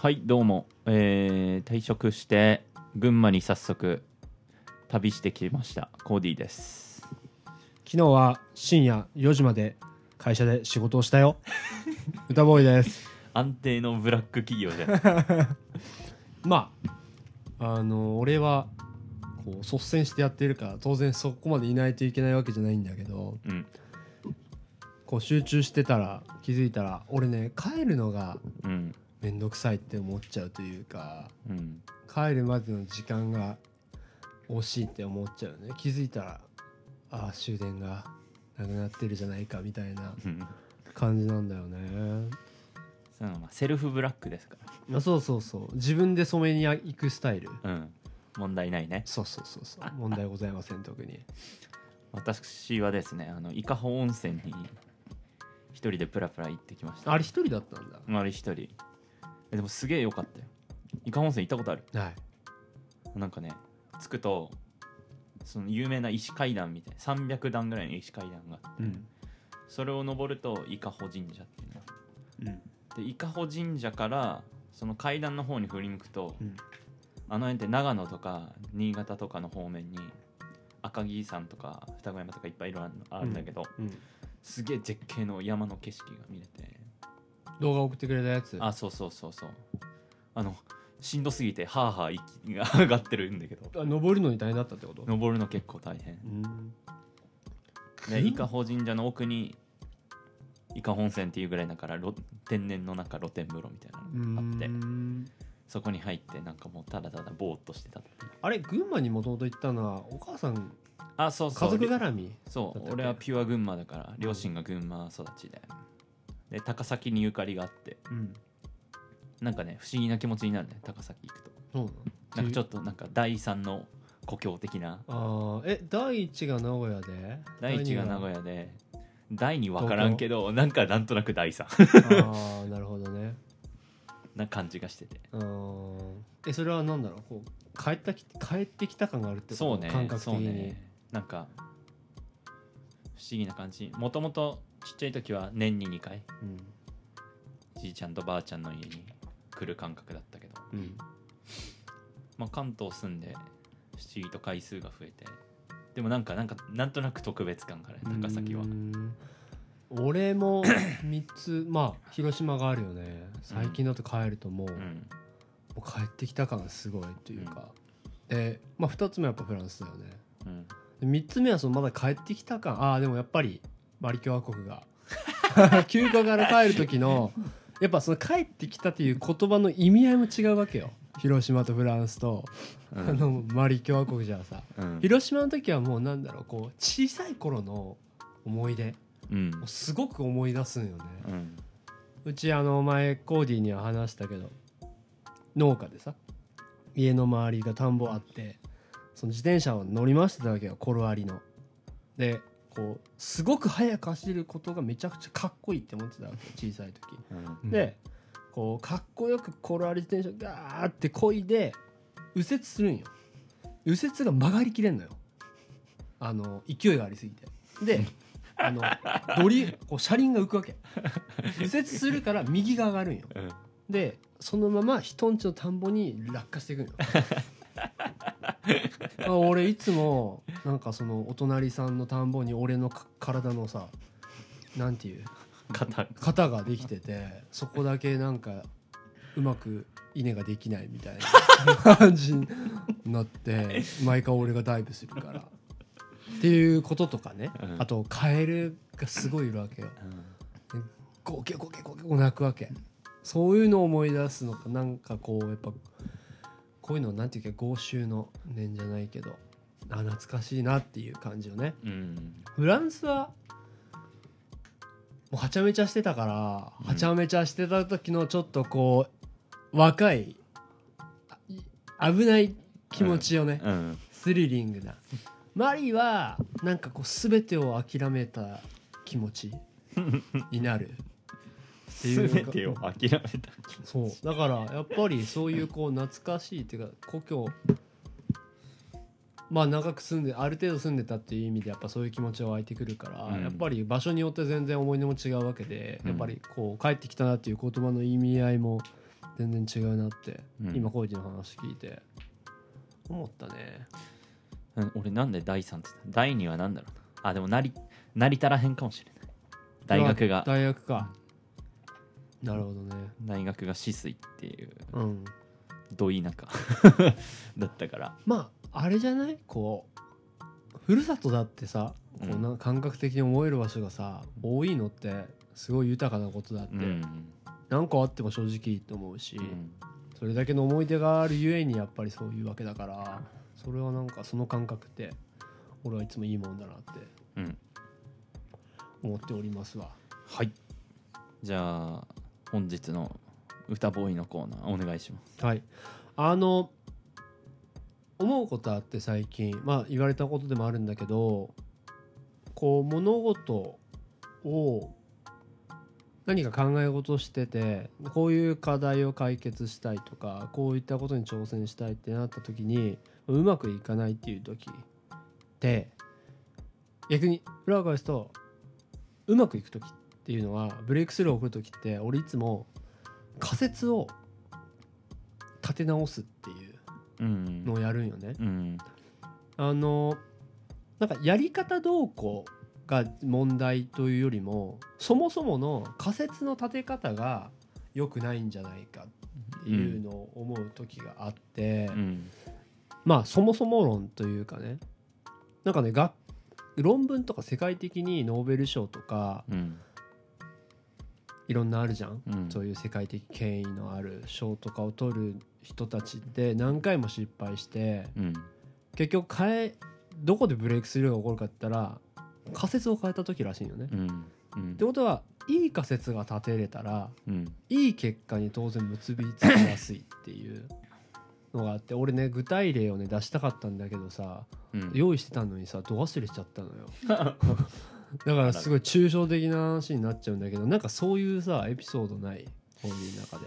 はいどうも、えー退職して群馬に早速旅してきました。コーディです。昨日は深夜4時まで会社で仕事をしたよ。歌ボーイです。安定のブラック企業じゃん。まああの俺はこう率先してやってるから当然そこまでいないといけないわけじゃないんだけどうん。こう集中してたら気づいたら俺ね帰るのがうんめんどくさいって思っちゃうというかうん。帰るまでの時間が惜しいって思っちゃうね。気づいたらああ終電がなくなってるじゃないかみたいなうん。感じなんだよね。そセルフブラックですかあそうそうそう。自分で染めに行くスタイル。らうん。問題ないね。そうそうそうそう。問題ございません特に。私はですねあの伊香保温泉に一人でプラプラ行ってきました。あれ一人だったんだ。あれ一人えでもすげえ良かったよ。伊香保温泉行ったことある？はい。なんかね着くとその有名な石階段みたいな300段ぐらいの石階段がうん。それを登ると伊香保神社っていうのうん。で伊香保神社からその階段の方に振り向くと、うん。あの辺って長野とか新潟とかの方面に赤城山とか双子山とかいっぱいいろいろあるんだけど、うん。すげえ絶景の山の景色が見れて動画送ってくれたやつ。あそうそうそうそう。あのしんどすぎてハーハー息が上がってるんだけど。あ登るのに大変だったってこと？登るの結構大変。うん。で伊香保神社の奥に伊香保温泉っていうぐらいだから露天然のなんか露天風呂みたいなのがあって。うん。そこに入ってなんかもうただただぼーっとしてたっていう。あれ群馬にもともと行ったのはお母さんあそうそう。家族絡みそう俺はピュア群馬だから両親が群馬育ちでで高崎にゆかりがあって。うん。なんかね不思議な気持ちになるね高崎行くと。そうなの？なんかちょっとなんか第三の故郷的な。あー。え第一が名古屋で？第一が名古屋屋で。第二分からんけどなんかなんとなく第三。ああ なるほどね。な感じがしてて。あー。えそれは何だろう？こう帰ったき帰ってきた感があるってこと？そうね感覚的に、そうねなんか不思議な感じ。もともとちっちゃい時は年に2回。うん。じいちゃんとばあちゃんの家に来る感覚だったけど、うん。まあ、関東住んで不思議と回数が増えて。でもなんかなんかなんとなく特別感がある高崎は。俺も 3つまあ広島があるよね。最近だと帰るともう,、もうん。う帰ってきた感がすごいというか、で、まあ、2つ目はやっぱフランスだよね。うん。で3つ目はそのまだ帰ってきた感ああでもやっぱりマリ共和国が。休暇から帰る時のやっぱその帰ってきたっていう言葉の意味合いも違うわけよ。広島とフランスと、うん。あのマリ共和国じゃさ。うん。広島の時はもうなんだろうこう小さい頃の思い出。すごく思い出すんよね、うん。うちあの前コーディには話したけど農家でさ家の周りが田んぼあってその自転車を乗り回してたわけよコロアリの。でこうすごく速く走ることがめちゃくちゃかっこいいって思ってたわけ小さい時、うん。でこうかっこよくコロアリ自転車ガーってこいで右折するんよ。右折が曲がりきれんのよ。あの勢いがありすぎて。であのドリこう車輪が浮くわけ。右折するから右が上がるんよ。うん。でそのまま人んちの田んぼに落下していくんよ。あ俺いつもなんかそのお隣さんの田んぼに俺のか体のさなんていう？肩。型ができててそこだけなんかうまく稲ができないみたいな 感じになって毎回俺がダイブするから。っていうこととかね、うん。あとカエルがすごいいるわけよ。ゴケゴケゴケゴケ鳴くわけ。そういうのを思い出すのかなんかこうやっぱこういうのなんていうか豪州の念じゃないけどあ懐かしいなっていう感じよね。うん。フランスはもうはちゃめちゃしてたから、うん。はちゃめちゃしてた時のちょっとこう若い危ない気持ちよね、うん。スリリングな。マリはなんかこう全てを諦めた気持ちになる。っていう全てを諦めたそう。だからやっぱりそういうこう懐かしいっていうか故郷まあ長く住んである程度住んでたっていう意味でやっぱそういう気持ちは湧いてくるから、うん。やっぱり場所によって全然思い出も違うわけで、うん。やっぱりこう帰ってきたなっていう言葉の意味合いも全然違うなって、うん。今コイチの話聞いて思ったね。うん。俺なんで第3って言った第2は何だろうな？あでもなり成り足らへんかもしれない。大学が。大学か、なるほどね。大学が止水っていううん。ど田舎。だったから。まああれじゃない？こうふるさとだってさこううん。な感覚的に思える場所がさ多いのってすごい豊かなことだって、うん、何個あっても正直いいと思うし、うん。それだけの思い出があるゆえにやっぱりそういうわけだからそれはなんかその感覚って俺はいつもいいもんだなってうん。思っておりますわ。はい。じゃあ本日の歌ボーイのコーナーお願いします。はい。あの思うことあって最近まあ言われたことでもあるんだけどこう物事を何か考え事しててこういう課題を解決したいとかこういったことに挑戦したいってなった時にうまくいかないっていう時って逆に裏を返すとうまくいく時っていうのはブレイクスルーを送る時って俺いつも仮説を立て直すっていうのをやるんよね。うん。あのなんかやり方どうこうが問題というよりもそもそもの仮説の立て方が良くないんじゃないかっていうのを思う時があって、うん。まあそもそも論というかね。なんかねが論文とか世界的にノーベル賞とかうん。いろんなあるじゃん、うん。そういう世界的権威のある賞とかを取る人たちって何回も失敗してうん。結局変えどこでブレイクスルーが起こるかって言ったら仮説を変えた時らしいよね。うん。うん。ってことはいい仮説が立てれたらうん。いい結果に当然結びつきやすいっていうのがあって俺ね具体例をね出したかったんだけどさうん。用意してたのにさど忘れしちゃったのよ。だからすごい抽象的な話になっちゃうんだけどなんかそういうさエピソードない？本人の中で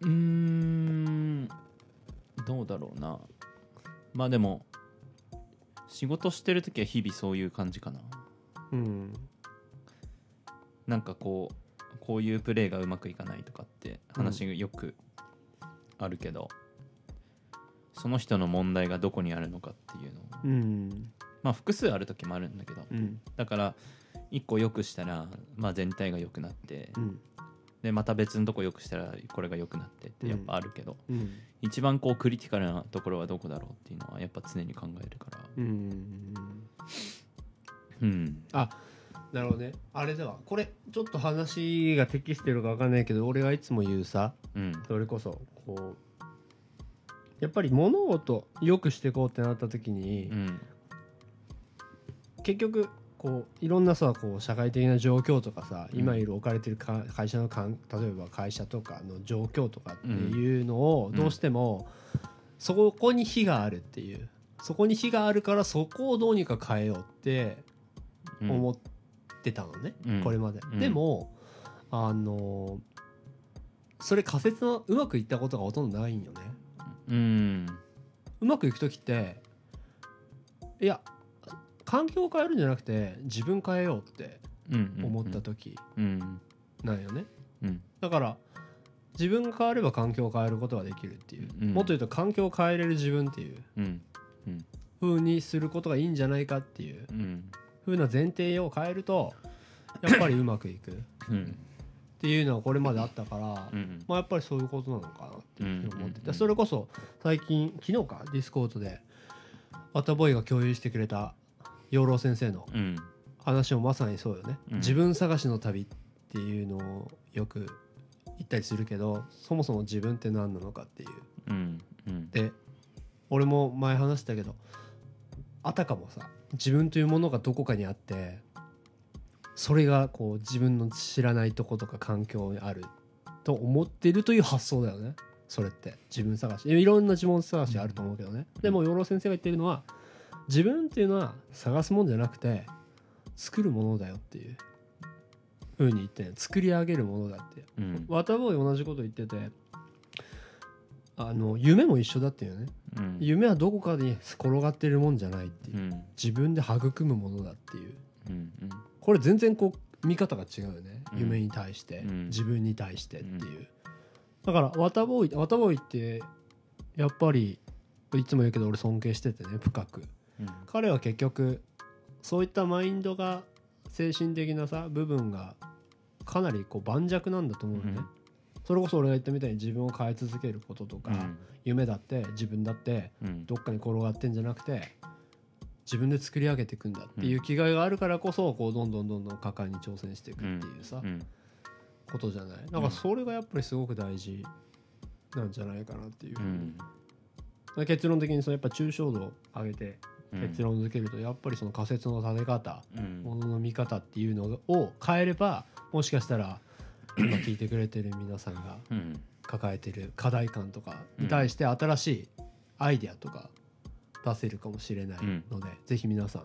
うーんどうだろうな。まあでも仕事してる時は日々そういう感じかな。うん。なんかこうこういうプレーがうまくいかないとかって話がよくあるけど、その人の問題がどこにあるのかっていうのを。うん。まあ複数ある時もあるんだけどうん。だから一個良くしたら、まあ、全体が良くなってうんでまた別のとこ良くしたらこれが良くなってってやっぱあるけど、うん。一番こうクリティカルなところはどこだろうっていうのはやっぱ常に考えるから。うん。うん。なるほどね。あれではこれちょっと話が適してるか分かんないけど俺がいつも言うさうん。それこそこうやっぱり物事良くしていこうってなった時に、うん。結局こういろんなさこう社会的な状況とかさ、うん。今いる置かれてるか会社のかん例えば会社とかの状況とかっていうのをうんどうしても、そこに非があるっていう。そこに非があるからそこをどうにか変えようってうん。思ってたのね、うん。これまで、うん。でもあのそれ仮説のうまくいったことがほとんどないんよね。うん。うまくいく時っていや環境を変えるんじゃなくて自分変えようってうん思った時うん。なんよね、うん。だから自分が変われば環境を変えることができるっていう、うん。もっと言うと環境を変えれる自分っていう。うん。風にすることがいいんじゃないかっていう。うん。風な前提を変えるとやっぱりうまくいく。っうん。ていうのはこれまであったから、うん。まあ、やっぱりそういうことなのかなっていうふうに思ってて、うんそれこそ最近昨日かディスコードでワタボーイが共有してくれた養老先生のうん。話もまさにそうよね、うん。自分探しの旅っていうのをよく言ったりするけどそもそも自分って何なのかっていう。うん。うん。で俺も前話したけどあたかもさ自分というものがどこかにあってそれがこう自分の知らないとことか環境にあると思ってるという発想だよね。それって。自分探し。いろんな自分探しあると思うけどね、でも養老先生が言ってるのは自分っていうのは探すもんじゃなくて作るものだよっていう。ふうに言ってん。作り上げるものだってう。ん。ワタボーイ同じこと言っててあの夢も一緒だっていうね。うん。夢はどこかに転がってるもんじゃないっていう。う、ん。自分で育むものだっていう。うんこれ全然こう見方が違うよね、うん。夢に対して、うん。自分に対してっていう。だからワタボーイワタボーイってやっぱりいつも言うけど俺尊敬しててね深く。うん彼は結局そういったマインドが精神的なさ部分がかなりこう盤石なんだと思うよね、うん。それこそ俺が言ったみたいに自分を変え続けることとか、うん。夢だって自分だってうん。どっかに転がってんじゃなくて自分で作り上げていくんだっていう気概があるからこそこうどんどんどんどん果敢に挑戦していくっていうさ、うん。ことじゃない。だからそれがやっぱりすごく大事なんじゃないかなっていう。結論的にそのやっぱ抽象度を上げてうん結論付けるとやっぱりその仮説の立て方、うん。ものの見方っていうのを変えればもしかしたら今聞いてくれてる皆さんがうん。抱えてる課題感とかに対して新しいアイデアとか出せるかもしれないので、ぜひ皆さん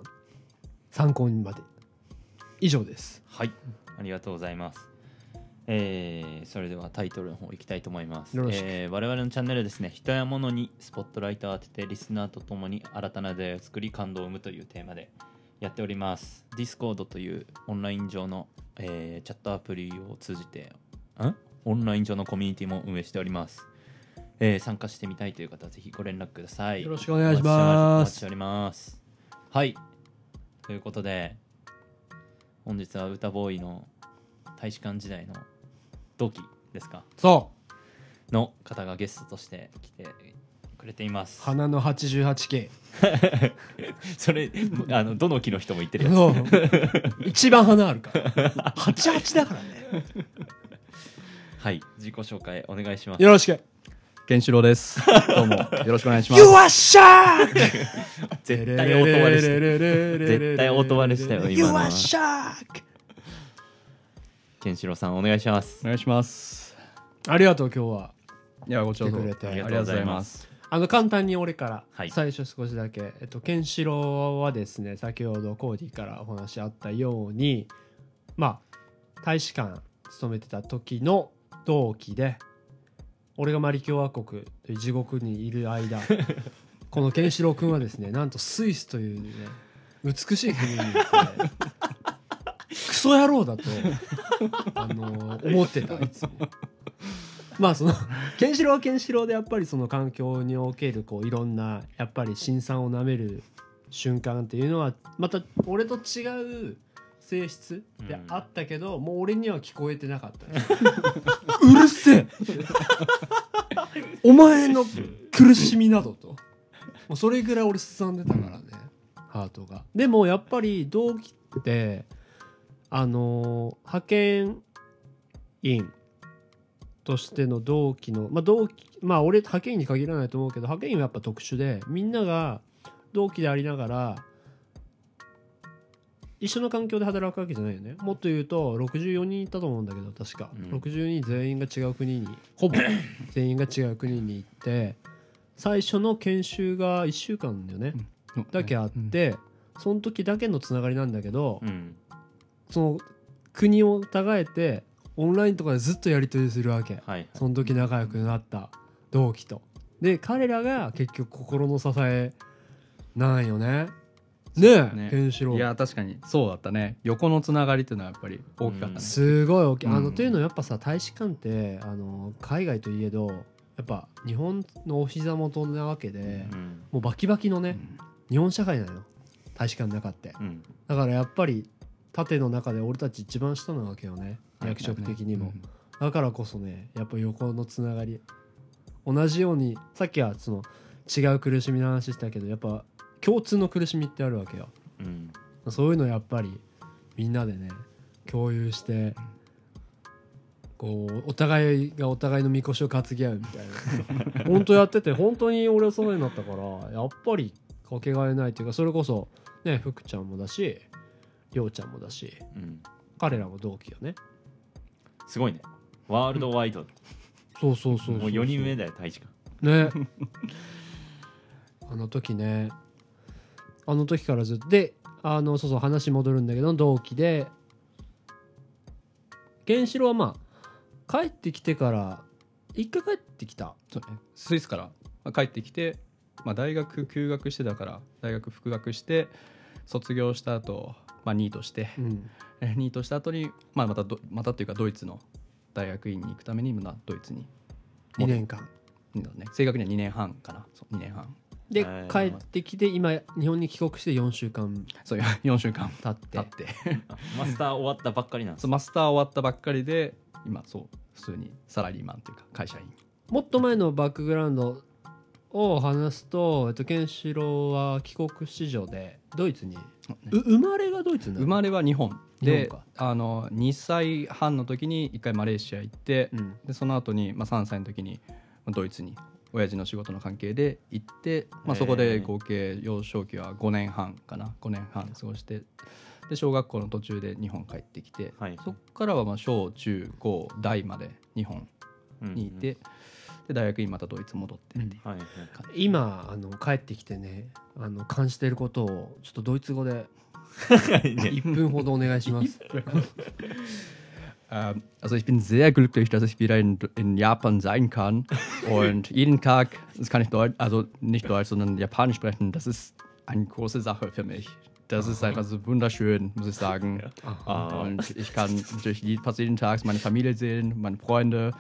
参考にまで。以上です。はい。ありがとうございますえーそれではタイトルの方いきたいと思います、よろしく。えー我々のチャンネルですね人や物にスポットライトを当ててリスナーとともに新たな出会いを作り感動を生むというテーマでやっております。Discord というオンライン上の、えーチャットアプリを通じてんオンライン上のコミュニティも運営しております。えー参加してみたいという方はぜひご連絡ください。よろしくお願いします。お待ちしております。はい。ということで本日は歌ボーイの大使館時代の同期ですかそうの方がゲストとして来てくれています花の 88K それあのどの木の人も言ってるやつそう一番花あるから88だからねはい自己紹介お願いしますよろしくケンシロウです。どうもよろしくお願いしま You す。are shark! 絶対音割れしてるる絶対音割れしたよ今 You の are は shark! ケンシロウさんお願いします。お願いします。ありがとう今日は。いやごちそうさま来てくれて。ありがとうございます。あの簡単に俺からはい。最初少しだけ、えっと、ケンシロウはですね先ほどコーディからお話あったようにまあ大使館勤めてた時の同期で俺がマリ共和国という地獄にいる間 このケンシロウ君はですねなんとスイスというね美しい国に行ってクソ野郎だと、あの思ってたいつも。まあそのケンシロウはケンシロウでやっぱりその環境におけるこういろんなやっぱり辛酸をなめる瞬間っていうのはまた俺と違う性質であったけど、もう俺には聞こえてなかった。ね うるせえ。お前の苦しみなどと。もうそれぐらい俺すさんでたからねハートが。でもやっぱり同期ってあのー派遣員としての同期のまあ同期まあ俺派遣員に限らないと思うけど派遣員はやっぱ特殊でみんなが同期でありながら一緒の環境で働くわけじゃないよね。もっと言うと64人いたと思うんだけど確か、うん。60人全員が違う国にほぼ。全員が違う国に行って最初の研修が1週間だよね、だけあって、その時だけのつながりなんだけど、うんその国を違えてオンラインとかでずっとやり取りするわけ。はいその時仲良くなった同期と。で彼らが結局心の支えなんよね。ねえね。ケンシロウ。いや確かにそうだったね。横のつながりっていうのはやっぱり大きかったね。すごい大きい、あのうん。というのはやっぱさ大使館ってあの海外といえどやっぱ日本のお膝元なわけで、うんもうバキバキのね、日本社会なのよ。大使館の中って。うん。だからやっぱり縦の中で俺たち一番下なわけよね。はい。役職的にも、うんだからこそねやっぱ横のつながり。同じようにさっきはその違う苦しみの話したけどやっぱ共通の苦しみってあるわけよ。うん。そういうのやっぱりみんなでね共有してこうお互いがお互いのみこしを担ぎ合うみたいな。本当やってて本当に俺はそうになったからやっぱりかけがえないっていうかそれこそね福ちゃんもだしりょうちゃんもだしうん。彼らも同期よね。すごいね。ワールドワイド。そうそうそうそうもう4人目だよ大使館。ね。あの時ね。あの時からずっとであのそうそう話戻るんだけど同期で。ケンシロウはまあ帰ってきてから一回帰ってきた。そうね。スイスから。まあ帰ってきて、まあ、大学休学してたから大学復学して卒業した後、まあニートしてうん。えニートした後に、まあ、またどまたっていうかドイツの大学院に行くためにまたドイツに。2年間。ね。正確には2年半かな。そう2年半。ではい。帰ってきて今日本に帰国して4週間。そういう4週間経って。経って。あ マスター終わったばっかりなんです。そうマスター終わったばっかりで今そう普通にサラリーマンというか会社員。もっと前のバックグラウンドを話すと、えっと、ケンシロウは帰国子女でドイツに、う生まれがドイツなの？生まれは日本。で日本か。あの2歳半の時に1回マレーシア行って、うん。でその後にまあ、3歳の時にまあドイツに親父の仕事の関係で行って、まあ、そこで合計幼少期は5年半かな。5年半過ごして。で小学校の途中で日本帰ってきて、はい。そこからはまあ小中高大まで日本にいて、で大学にまたドイツ戻ってっていうはいはい感じ、今あの帰ってきてねあの感じていることをちょっとドイツ語で1分ほどお願いします。 Ähm, also ich bin sehr glücklich, dass ich wieder in, in Japan sein kann und jeden Tag, das kann ich Deutsch, also nicht Deutsch, sondern Japanisch sprechen. Das ist eine große Sache für mich. Das ist einfach so wunderschön, muss ich sagen. Ah. Und ich kann natürlich je- fast jeden Tag meine Familie sehen, meine Freunde.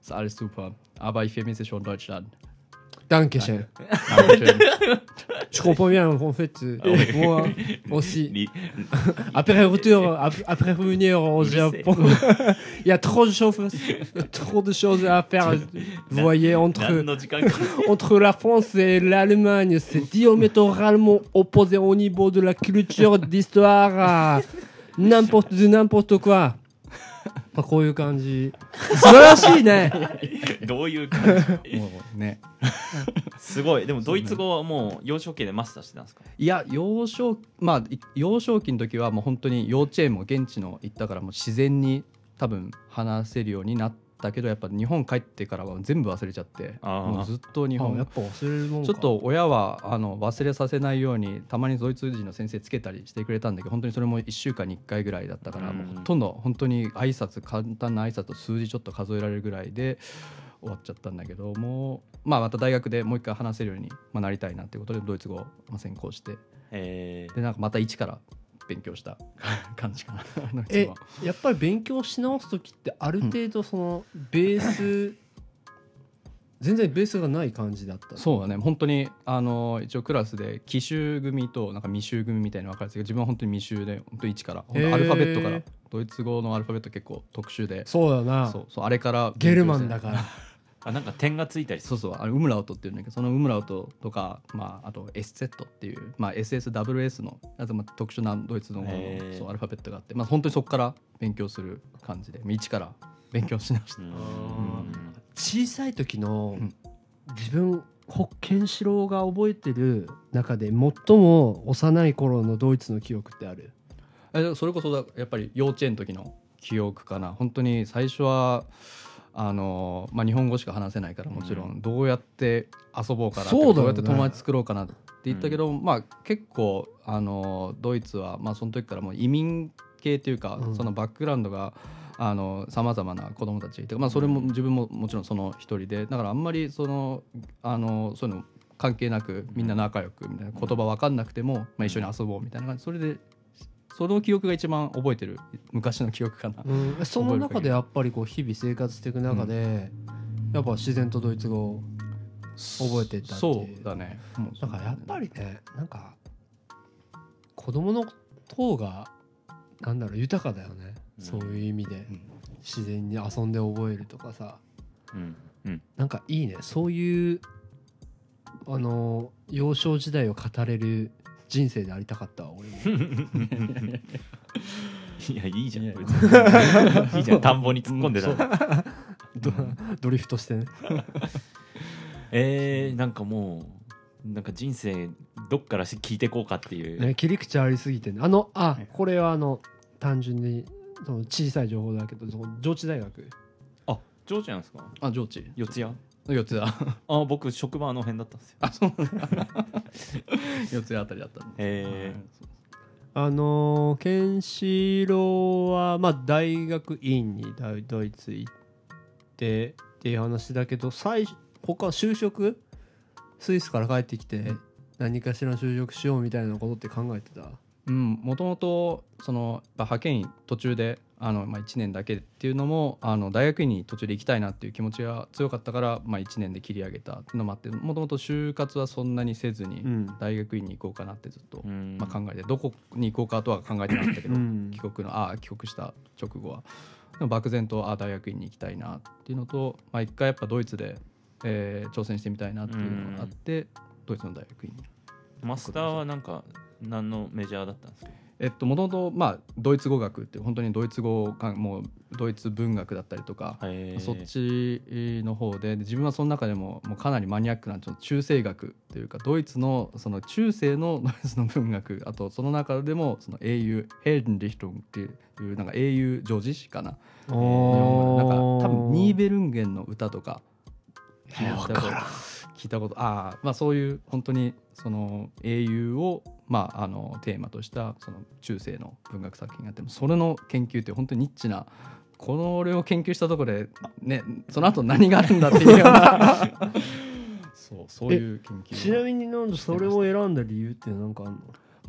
Ist alles super. Aber ich vermisse schon Deutschland. Dankeschön. Dankeschön. je comprends bien, en fait. Euh, ah moi aussi. Après, retour, après revenir au il y a trop de, choses, trop de choses à faire. Vous voyez, entre, entre la France et l'Allemagne, c'est diamétralement opposé au niveau de la culture, d'histoire, n'importe, de n'importe quoi. まあこういう感じ。素晴らしいね。どういう感じ？もうね。すごいでもドイツ語はもう幼少期でマスターしてたんですか？いや幼少まあい幼少期の時はもう本当に幼稚園も現地の行ったからもう自然に多分話せるようになったけどやっぱ日本帰ってからは全部忘れちゃってもうずっと日本。あやっぱ忘れるもんか。ちょっと親はあの忘れさせないようにたまにドイツ人の先生つけたりしてくれたんだけど本当にそれも1週間に1回ぐらいだったから、うん。もうほとんど本当に挨拶簡単な挨拶と数字ちょっと数えられるぐらいで終わっちゃったんだけどもう、まあ、また大学でもう一回話せるように、まあ、なりたいなっていうことでドイツ語をまあ専攻して。えー。でなんかまた一から勉強した 感じかな えやっぱり勉強し直す時ってある程度そのベース、全然ベースがない感じだったそうだね。本当にあの一応クラスで奇襲組となんか未襲組みたいなの分かれてたけど自分は本当に未襲で本当に一から。本当アルファベットから。ドイツ語のアルファベット結構特殊で。そうだな。そうそう。あれからゲルマンだからあなんか点がついたりそうそう。あれウムラウトっていうんだけどそのウムラウトとか、まあ、あと SZ っていう、まあ、SSWS のやつも特殊なドイツのそうアルファベットがあって、まあ、本当にそこから勉強する感じで一から勉強し直してうーん。小さい時のうん。自分ホッケンシロウが覚えてる中で最も幼い頃のドイツの記憶ってある？えそれこそだやっぱり幼稚園の時の記憶かな。本当に最初はあの、まあ、日本語しか話せないからもちろん、どうやって遊ぼうかなそうどうやって友達作ろうかなって言ったけど、まあ、結構あのドイツは、まあ、その時からもう移民系というか、うん。そのバックグラウンドがさまざまな子供たちまあ、それも自分ももちろんその一人でだからあんまりそのあのそういうの関係なくみんな仲良くみたいな言葉分かんなくても、まあ、一緒に遊ぼうみたいな感じ。それでその記憶が一番覚えてる。昔の記憶かな。うん、その中でやっぱりこう日々生活していく中で、やっぱ自然とドイツ語を覚えていったっていうそうだね。なんかやっぱりねなんか子供の方がなんだろう豊かだよね、うん。そういう意味で。うん。自然に遊んで覚えるとかさ。うん。うん。なんかいいね。そういうあの幼少時代を語れる人生でありたかったわ俺も。いやいいじゃんい いいじゃん田んぼに突っ込んでたら。ドドリフトしてね。えー、なんかもうなんか人生どっからし聞いていこうかっていう、ね切り口ありすぎてね。あのあい。これはあの単純にその小さい情報だけどその上智大学。あ上智なんですか？あ上智。四谷？四つだあ僕職場あの辺だったんですよ。あそうなんだ。四つあたりだったんでえあのーケンシロウは、まあ、大学院にドイドイツ行ってっていう話だけど最初他就職？スイスから帰ってきて何かしら就職しようみたいなことって考えてた？うんもともと派遣員途中であの、まあ、1年だけっていうのもあの大学院に途中で行きたいなっていう気持ちが強かったから、まあ、1年で切り上げたっていうのもあってもともと就活はそんなにせずにうん。大学院に行こうかなってずっと、うん。まあ、考えてどこに行こうかとは考えてなかったけど、うん。帰国のあ帰国した直後は。漠然とあ大学院に行きたいなっていうのと、まあ、一回やっぱドイツで、えー挑戦してみたいなっていうのがあって、ドイツの大学院に。マスターはなんか何のメジャーだったんですか？えっともともとまあドイツ語学って本当にドイツ語かもうドイツ文学だったりとか、そっちの方でで自分はその中でももうかなりマニアックなちょっと中世学というかドイツのその中世の ドイツの文学あとその中でもその英雄ヘルデンリヒトンっていうなんか英雄女子詩かな？おなんか多分ニーベルンゲンの歌とか聞いたことわからん聞いたことああまあそういう本当にその英雄をまああのテーマとしたその中世の文学作品があってもそれの研究って本当にニッチなこれを研究したところでねその後何があるんだっていうような。そうそういう研究をちなみになんでそれを選んだ理由ってなんかあんの？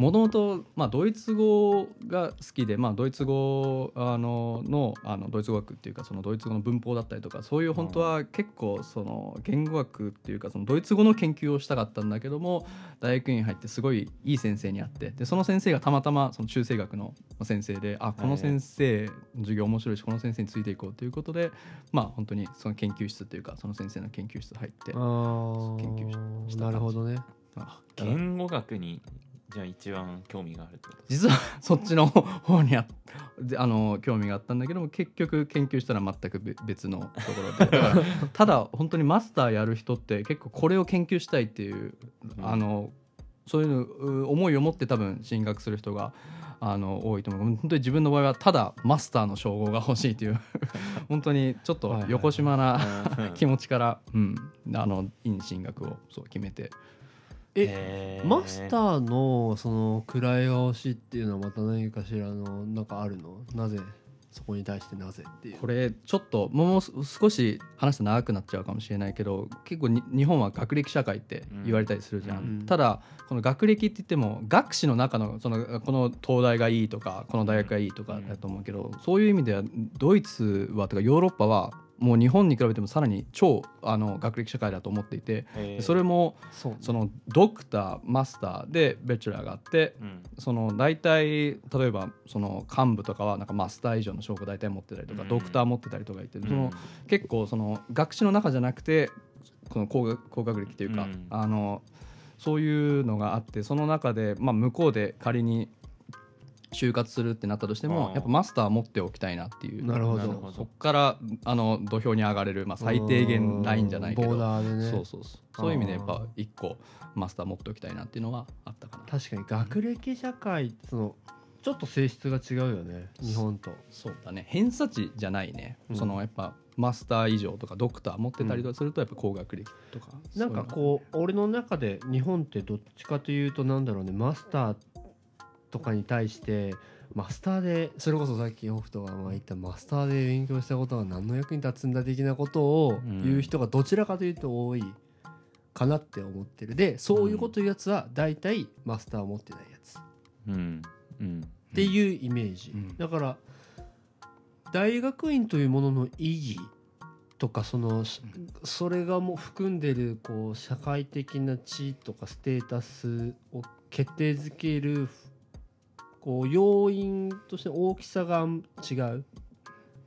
もともとまあドイツ語が好きで、まあ、ドイツ語あののあのドイツ語学っていうかそのドイツ語の文法だったりとかそういう本当は結構その言語学っていうかそのドイツ語の研究をしたかったんだけども大学院に入ってすごいいい先生に会ってでその先生がたまたまその中世学の先生であこの先生の授業面白いしこの先生についていこうということでまあ本当にその研究室というかその先生の研究室入ってあ研究しあなるほどね。あ言語学にじゃあ一番興味があるってこと実はそっちの方にあであの興味があったんだけども結局研究したら全くべ別のところで。ただ本当にマスターやる人って結構これを研究したいっていう、うん。あのそういう思いを持って多分進学する人があの多いと思う。本当に自分の場合はただマスターの称号が欲しいという 本当にちょっと横島な気持ちから、うん、あの院進学をそう決めてえマスターのその位が欲しいっていうのはまた何かしらのなんかあるの？なぜそこに対してなぜっていう。これちょっともう少し話して長くなっちゃうかもしれないけど結構に日本は学歴社会って言われたりするじゃん、うん。ただこの学歴って言っても学士の中のそのこの東大がいいとかこの大学がいいとかだと思うけど、そういう意味ではドイツはとかヨーロッパはもう日本に比べてもさらに超あの学歴社会だと思っていて、それもそのドクターマスターでベチュラーがあってうん。その大体例えばその幹部とかはなんかマスター以上の証拠大体持ってたりとか、うん。ドクター持ってたりとかいて、うん。その結構その学士の中じゃなくてこの高学高学歴っていうか、うん。あのそういうのがあってその中で、まあ、向こうで仮に就活するってなったとしてもやっぱマスター持っておきたいなっていう。なるほど。そこからあの土俵に上がれる、まあ、最低限ラインじゃないけど。ボーダーでね。そうそうそう。そういう意味でやっぱ一個マスター持っておきたいなっていうのはあったかな。確かに学歴社会そのちょっと性質が違うよね。日本と。そうだね。偏差値じゃないね、うん。そのやっぱマスター以上とかドクター持ってたりとかするとやっぱ高学歴とか、なんかこう俺の中で日本ってどっちかというとなんだろうね。マスターとかに対してマスターでそれこそさっき北斗がまあ言ったマスターで勉強したことが何の役に立つんだ的なことを言う人がどちらかというと多いかなって思ってる。でそういうこと言うやつは大体マスターを持ってないやつ。うんうんっていうイメージ、うん。だから大学院というものの意義とかそのしそれがもう含んでるこう社会的な地位とかステータスを決定づけるこう要因として大きさが違う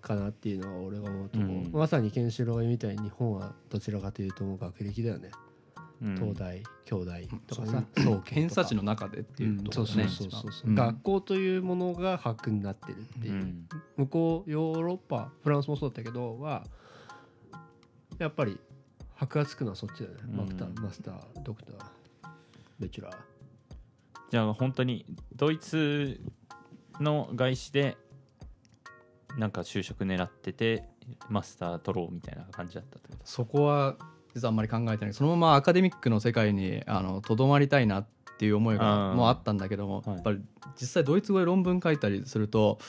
かなっていうのは俺が思うとこ、うん。まさにケンシロウが言うみたいに日本はどちらかというともう学歴だよね、うん。東大京大とかさそう偏差値の中でっていうところだね、そうそうそうそう、うん。学校というものが核になってるっていう。う、ん。向こうヨーロッパフランスもそうだったけどはやっぱり箔がつくのはそっちだよね、うん。マクターマスタードクターベチュラーじゃあ本当にドイツの外資でなんか就職狙っててマスター取ろうみたいな感じだったってこと？そこは実はあんまり考えてない。そのままアカデミックの世界にあのとどまりたいなっていう思いあがーもうあったんだけども、はい。やっぱり実際ドイツ語で論文書いたりすると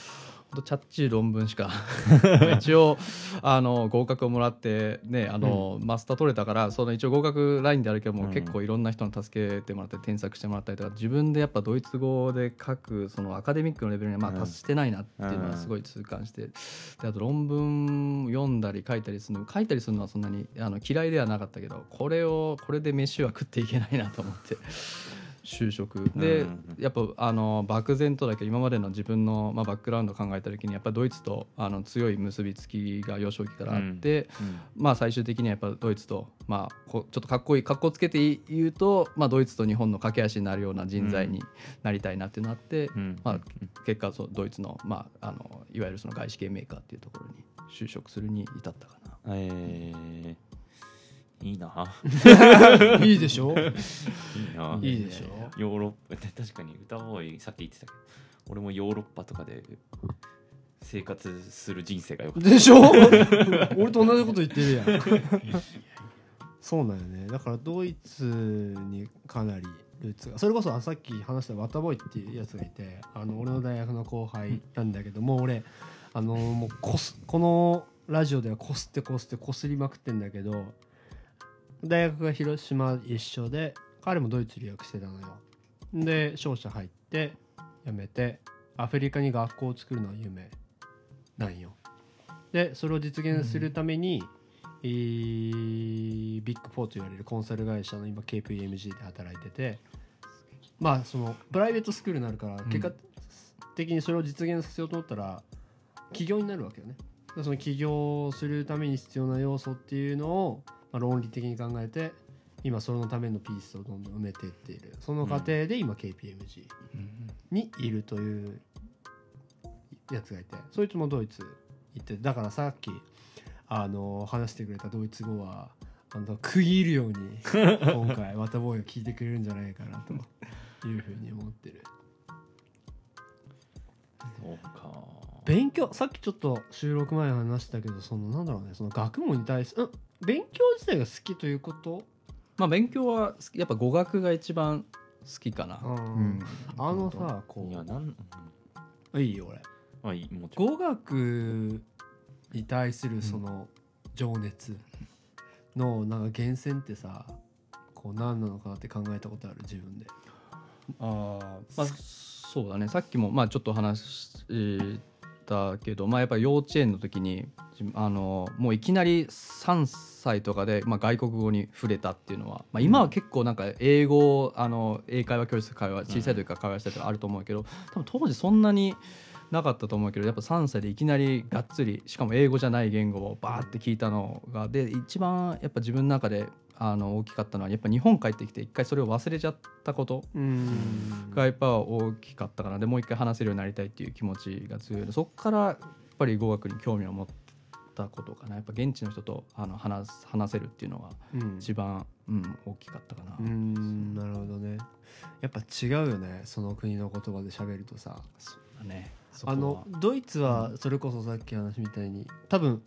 とチャッチい論文しか。一応あの合格をもらってねあの、マスター取れたからその一応合格ラインであるけども、うん。結構いろんな人に助けてもらって添削してもらったりとか自分でやっぱドイツ語で書くそのアカデミックのレベルにはまあうん。達してないなっていうのはすごい痛感して、であと論文読んだり書いたりするの書いたりするのはそんなにあの嫌いではなかったけどこれをこれで飯は食っていけないなと思って。就職。で、やっぱあの漠然とだけど今までの自分の、まあ、バックグラウンドを考えた時にやっぱドイツとあの強い結びつきが幼少期からあって、うんまあ最終的にはやっぱドイツと、まあ、こちょっとかっこいいかっこつけて言うと、まあ、ドイツと日本の架け橋になるような人材になりたいなっていうのがあって、うん。まあ、結果そうドイツの,、まあ、あのいわゆるその外資系メーカーっていうところに就職するに至ったかな。えー、いいな。いいでしょ？いいな。いいでしょ？ヨーロッパ 確かに歌ボーイさっき言ってたけど俺もヨーロッパとかで生活する人生がよかった。でしょ？俺と同じこと言ってるやん。そうなんよね。だからドイツにかなりルーツがそれこそあさっき話したワタボーイっていうやつがいてあの俺の大学の後輩なんだけども俺あのもうこすこのラジオではこすってこすってこすりまくってんだけど大学が広島一緒で彼もドイツ留学してたのよ。で商社入って辞めてアフリカに学校を作るのが夢なんよ。でそれを実現するために、えービッグフォーと言われるコンサル会社の今 KPMG で働いててまあそのプライベートスクールになるから結果的にそれを実現させようと思ったら起業になるわけよね。でその起業するために必要な要素っていうのを、まあ、論理的に考えて今そのためのピースをどんどん埋めていっている。その過程で今 KPMG にいるというやつがいてそいつもドイツ行ってだからさっきあの話してくれたドイツ語はあの区切るように 今回ワタボーイを聞いてくれるんじゃないかなというふうに思ってる。そうか。勉強さっきちょっと収録前に話したけどそのなんだろうねその学問に対する、うん、勉強自体が好きということ？まあ勉強はやっぱ語学が一番好きかな。うん。うん。あのさこいやなんういいよ俺。あいいもちろん。語学に対するその情熱のなんか源泉ってさこう何なのかなって考えたことある？自分で。あまあ、そうだね。さっきもまあちょっと話したけど、まあ、やっぱり幼稚園の時にじあのもういきなり3歳とかで、まあ、外国語に触れたっていうのは、まあ、今は結構なんか英語をあの英会話教室で会話小さい時から会話したりとかあると思うけど多分当時そんなになかったと思うけどやっぱ3歳でいきなりがっつりしかも英語じゃない言語をバーって聞いたのがで一番やっぱ自分の中であの大きかったのはやっぱ日本帰ってきて一回それを忘れちゃったことうん。がやっぱ大きかったかな。でもう一回話せるようになりたいっていう気持ちが強いの。でそこからやっぱり語学に興味を持ったことかな。やっぱ現地の人とあの話す話せるっていうのがうん。一番、うん、大きかったかな、うんなるほどね。やっぱ違うよね。その国の言葉で喋るとさ。そうだね。あのドイツはそれこそさっき話みたいに多分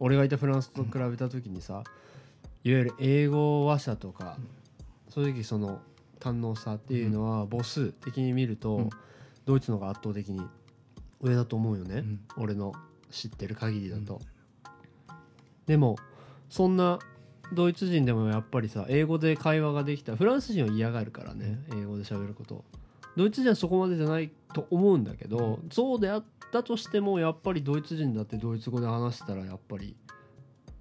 俺がいたフランスと比べた時にさいわゆる英語話者とか正直その堪能さっていうのは母数的に見ると、うん。ドイツの方が圧倒的に上だと思うよね、うん。俺の知ってる限りだと、でもそんなドイツ人でもやっぱりさ英語で会話ができたフランス人は嫌がるからね、英語で喋ること。ドイツ人はそこまでじゃないと思うんだけど、そうであったとしてもやっぱりドイツ人だってドイツ語で話したらやっぱり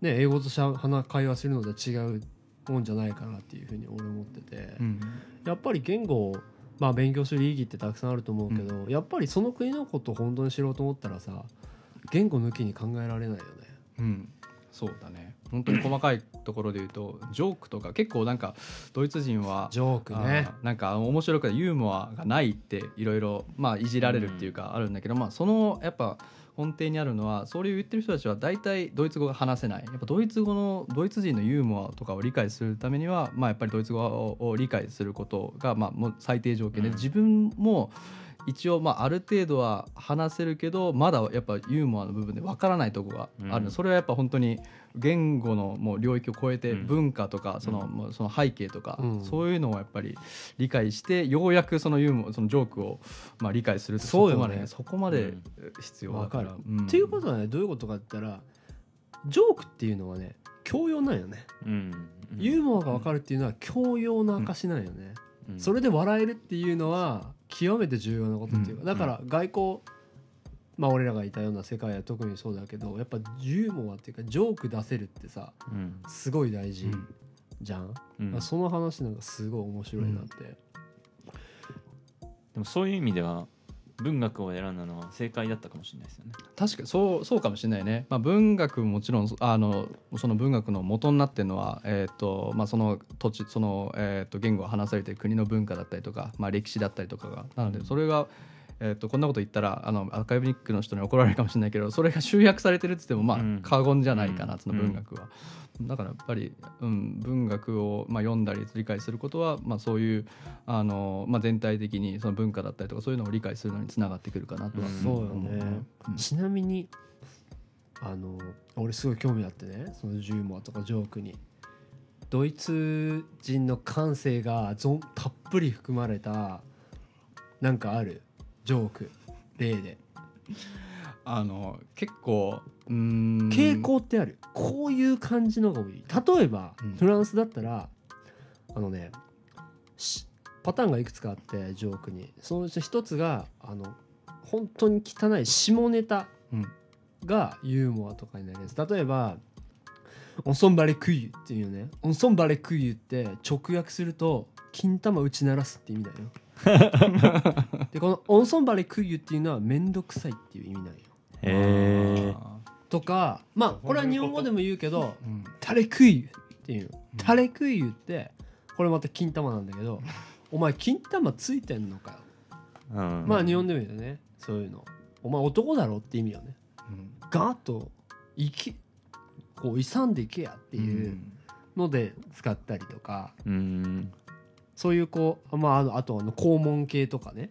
ね英語としゃ話会話するのでは違うもんじゃないかなっていうふうに俺思ってて、うん。やっぱり言語をまあ勉強する意義ってたくさんあると思うけど、やっぱりその国のことを本当に知ろうと思ったらさ言語抜きに考えられないよね。うん。そうだね。本当に細かいところで言うとジョークとか結構なんかドイツ人はジョークね。なんか面白くてユーモアがないっていろいろまあいじられるっていうかあるんだけど、まあそのやっぱ根底にあるのはそういう言ってる人たちは大体ドイツ語が話せない。やっぱドイツ語のドイツ人のユーモアとかを理解するためにはまあやっぱりドイツ語を理解することがまあもう最低条件で、うん。自分も一応まあある程度は話せるけどまだやっぱユーモアの部分でわからないとこがある、うん。それはやっぱ本当に言語のもう領域を超えてうん。文化とかその,、その背景とか、うん。そういうのをやっぱり理解してようやくそのユーモアそのジョークをまあ理解するってそうよね。こまでそこまで必要だか。わからる、うん。っていうことはねどういうことかって言ったらジョークっていうのはね教養なんよね、うん。ユーモアが分かるっていうのは教養の証なんよね、うん。それで笑えるっていうのは極めて重要なことっていうか、うん。だから外交まあ俺らがいたような世界は特にそうだけどやっぱユーモアっていうかジョーク出せるってさうん。すごい大事うん。じゃん、うん。その話なんかすごい面白いなって、でもそういう意味では文学を選んだのは正解だったかもしれないですよね。確かにそうそうかもしれないね、まあ、文学ももちろんあのその文学の元になってるのは、えーとまあ、その土地その、えー、と言語が話されている国の文化だったりとか、まあ、歴史だったりとかが。なのでそれが、えー、とこんなこと言ったらあのアカデミックの人に怒られるかもしれないけどそれが集約されてるって言ってもまあうん。過言じゃないかな、うん。その文学は。だからやっぱり、うん、文学を、まあ、読んだり理解することは、まあ、そういうあの、まあ、全体的にその文化だったりとかそういうのを理解するのにつながってくるかなとはうん。そうよ思ね、うん。ちなみにあの俺すごい興味あってねそのユーモアとかジョークに。ドイツ人の感性がぞんたっぷり含まれたなんかある？ジョーク。例で。あの結構うーん。傾向ってある？こういう感じのが多い。例えば、うん。フランスだったらあのねしパターンがいくつかあってジョークに。そのうち一つがあの本当に汚い下ネタうん。がユーモアとかになります例えば「オンソンバレクイユ」っていうね「オンソンバレクイユ」って直訳すると「金玉打ち鳴らす」って意味だよ でこの「オンソンバレクイユ」っていうのは面倒くさいっていう意味なんよ。へえとかまあこれは日本語でも言うけどうん「タレクイユ」っていう。の「タレクイユ」ってこれまた金玉なんだけど「お前金玉ついてんのかよ」まあ日本でも言うよね。そういうの「お前男だろ」って意味よね。うん。ガーッといきこう勇んでいけやっていうので使ったりとか、うんそういうこうまああのあとあの肛門系とかね。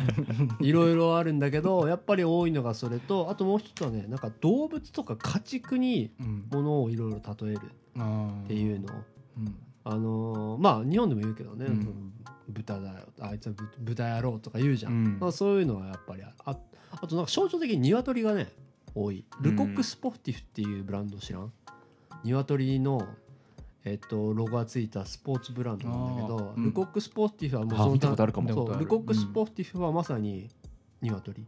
いろいろあるんだけどやっぱり多いのがそれとあともう一つはねなんか動物とか家畜にうんものをいろいろ例えるあっていうの。うん。あのーまあ日本でも言うけどね、うん。豚だよあいつはぶ豚野郎とか言うじゃん、うん。まあ、そういうのはやっぱりあああとなんか象徴的に鶏がね多い。ルコックスポフティフっていうブランド知らん。鶏のえっと、ロゴがついたスポーツブランドなんだけど、うん。ルコックスポーティフはもうそのルコックスポーティフはまさに鶏、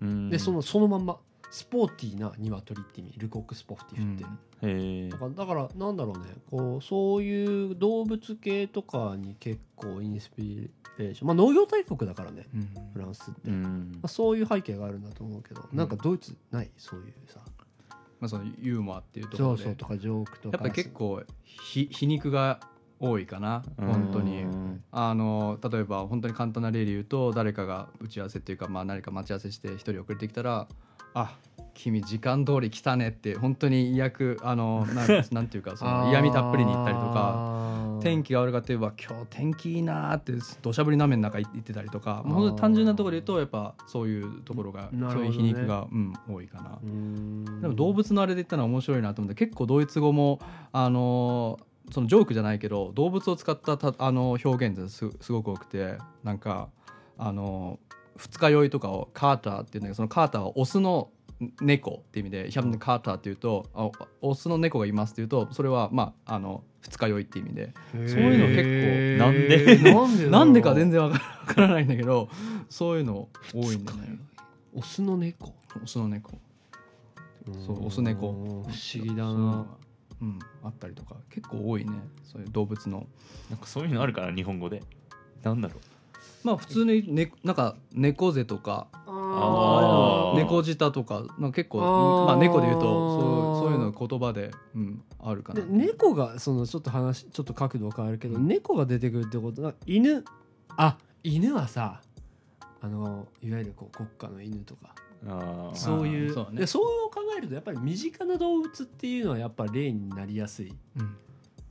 うん。でそのそのまんまスポーティーな鶏って意味ルコックスポーティフって、うん。だからだからなんだろうね。こうそういう動物系とかに結構インスピレーション。まあ農業大国だからねうん。フランスって、まうん。あ、そういう背景があるんだと思うけど、うんなんかドイツない？そういうさまあそのユーモアっていうところで。そうそうとかジョークとか。やっぱり結構ひ皮肉が多いかな。本当に。うんあの例えば本当に簡単な例で言うと誰かが打ち合わせっていうか、まあ、何か待ち合わせして一人遅れてきたら「あ君時間通り来たね」って本当に嫌くあのなんなんていうかその 嫌味たっぷりに言ったりとか天気気が悪かったといえば今日天気いいなーって土砂降りの雨の中行ってたりとかもう単純なところで言うとやっぱそういうところが、そういう皮肉が、うん、多いかな。ででも動物のあれで言ったのは面白いなと思って結構ドイツ語もあのーそのジョークじゃないけど動物を使ったたあの表現ってすすごく多くてなんかあの二日酔いとかをカーターっていうんだけどそのカーターはオスの猫っていう意味で「ヒャムカーター」っていうとあオスの猫がいますっていうとそれはまああの二日酔いっていう意味で。そういうの結構なんでなんで なんでか全然然わからないんだけどそういうの多いんだよねオスの猫。オスの猫。そうオス猫。不思議だな。がうん、あったりとか。結構多いね。そういう動物の。なんかそういうのあるから日本語で。なんだろまあ普通に、ね、なんか猫背とかあー。猫舌とかなんか結構まあ猫で言うとそうそういうの言葉で、うん、あるかな。で猫がそのちょっと話ちょっと角度は変わるけど、猫が出てくるってことは犬あ犬はさあのいわゆるこう国家の犬とかそういうそうだね。でそう考えるとやっぱり身近な動物っていうのはやっぱ例になりやすい。よ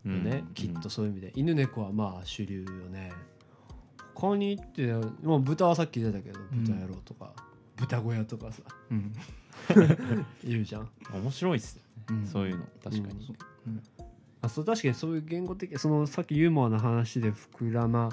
うん。ね、きっとそういう意味で。犬猫はまあ主流よね。カニってもう豚はさっき出たけどうん豚野郎とか、豚小屋とかさ。うん。言うじゃん。面白いっすよね、うん。そういうの。確かに、あそう確かにそういう言語的そのさっきユーモアの話で膨らま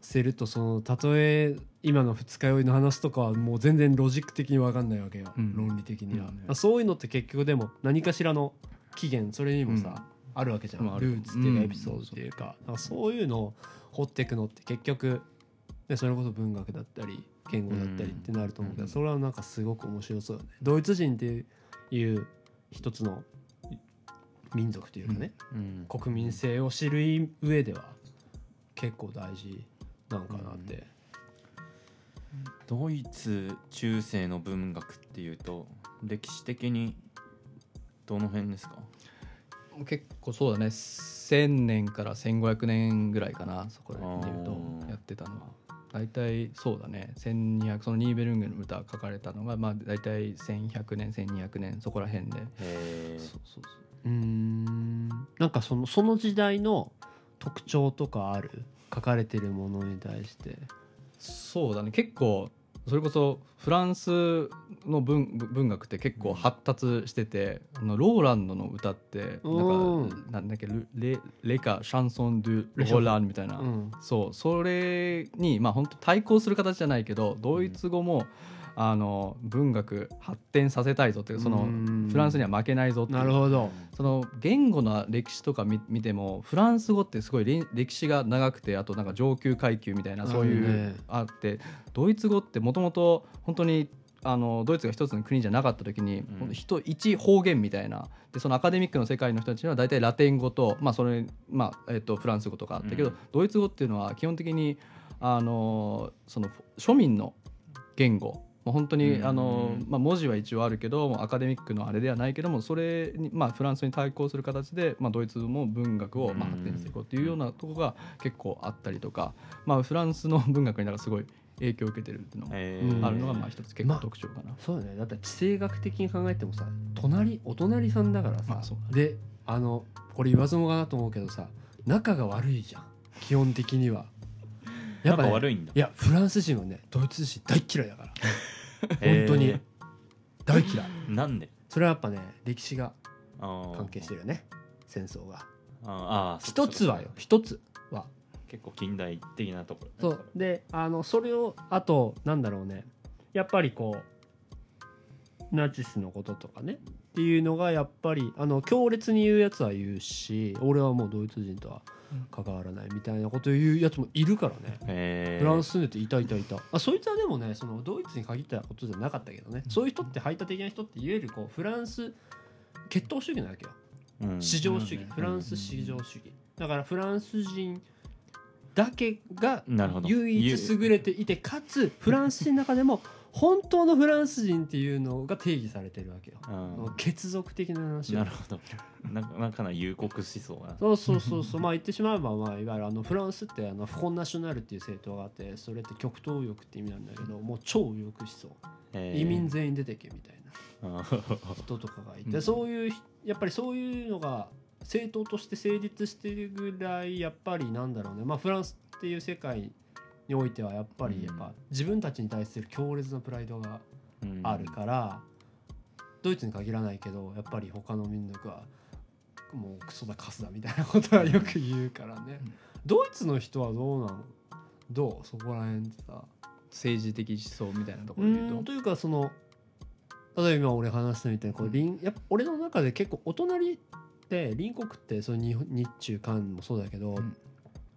せるとそのたとえ今の二日酔いの話とかはもう全然ロジック的に分かんないわけよ、うん。論理的には、うん。あそういうのって結局でも何かしらの起源それにもさ、うん。あるわけじゃん、ルーツっていうかうん。エピソードっていうか,、そういうのを掘っていくのって結局、ね、それこそ文学だったり言語だったりってなると思うけど、うんそれはなんかすごく面白そうよね。ドイツ人っていう一つの民族というかね、うん国民性を知る上では結構大事なんかなって、ドイツ中世の文学っていうと歴史的にどの辺ですか？結構そうだね。1000年から1500年ぐらいかなそこら辺で言うあとー。やってたのは大体そうだね。1200そのニーベルンゲの歌書かれたのがまあ大体1100年1200年そこら辺で。そうそうそう。うーん。なんかそのその時代の特徴とかある？書かれてるものに対して。そうだね。結構それこそフランスの文文学って結構発達してて、あのローランドの歌ってなんかなんだっけルレレカシャンソン・ドゥ・ローランみたいな、うん。そうそれにまあ本当対抗する形じゃないけどドイツ語も、あの文学発展させたいぞっていうそのうん。フランスには負けないぞってなるほど。その言語の歴史とか見見てもフランス語ってすごい歴史が長くてあとなんか上級階級みたいなそういうあってドイツ語ってもともと本当にあのドイツが一つの国じゃなかった時に、ん。ほんと人一方言みたいな。でそのアカデミックの世界の人たちには大体ラテン語と,、まあそれまあえっとフランス語とかあったけど、うん。ドイツ語っていうのは基本的にあのその庶民の言語もう本当に、うん。あのまあ、文字は一応あるけどアカデミックのあれではないけどもそれに、まあ、フランスに対抗する形で、まあ、ドイツも文学を、まあ、うん発展していこうっていうようなところが結構あったりとか、まあ、フランスの文学になんかすごい影響を受けてるっていうのもあるのがまあ一つ結構特徴かな。そうだね。だって地政学的に考えてもさ隣お隣さんだからさ、まあそうだであのこれ言わずもがなと思うけどさ仲が悪いじゃん。基本的にはやっぱ、ね、仲悪いんだ。いやフランス人はねドイツ人大っ嫌いだから。本当に。大嫌い。なんで？それはやっぱね歴史が関関係してるよね。戦争が。ああ一つはよ。一つは。結構近代的なところそう。であのそれをあとなんだろうね。やっぱりこうナチスのこととかね。っていうのがやっぱりあの強烈に言うやつは言うし俺はもうドイツ人とは関わらないみたいなことを言うやつもいるからね。フランス住んでていたいたいた。あそいつはでもねそのドイツに限ったことじゃなかったけどね。そういう人って排他的な人っていわゆるこうフランス血統主義なわけよ。うん。市場主義、フランス市場主義。だからフランス人だけが唯一優れていてかつフランス人の中でも本当のフランス人っていうのが定義されてるわけよ。うん。血族的な話よなるほど。ななかな有国思想な。そうそうそうそう。まあ言ってしまえば、まあ、いわゆるあのフランスってあのフォンナショナルっていう政党があってそれって極東右翼って意味なんだけどもう超右翼思想。移民全員出てけみたいな。人とかがいて、うん。そういうやっぱりそういうのが政党として成立しているぐらいやっぱりなんだろうね。まあフランスっていう世界においてはやっぱりやっぱ自分たちに対する強烈なプライドがうん。あるから、ドイツに限らないけどやっぱり他の民族はもうクソだカスだみたいなことはよく言うからね、うん。ドイツの人はどうなのどう？そこら辺ってさ。政治的思想みたいなとこうろで言うと。んというかその例えば今俺話したみたいにこう隣やっぱ俺の中で結構お隣って隣国ってその日中韓もそうだけど、ん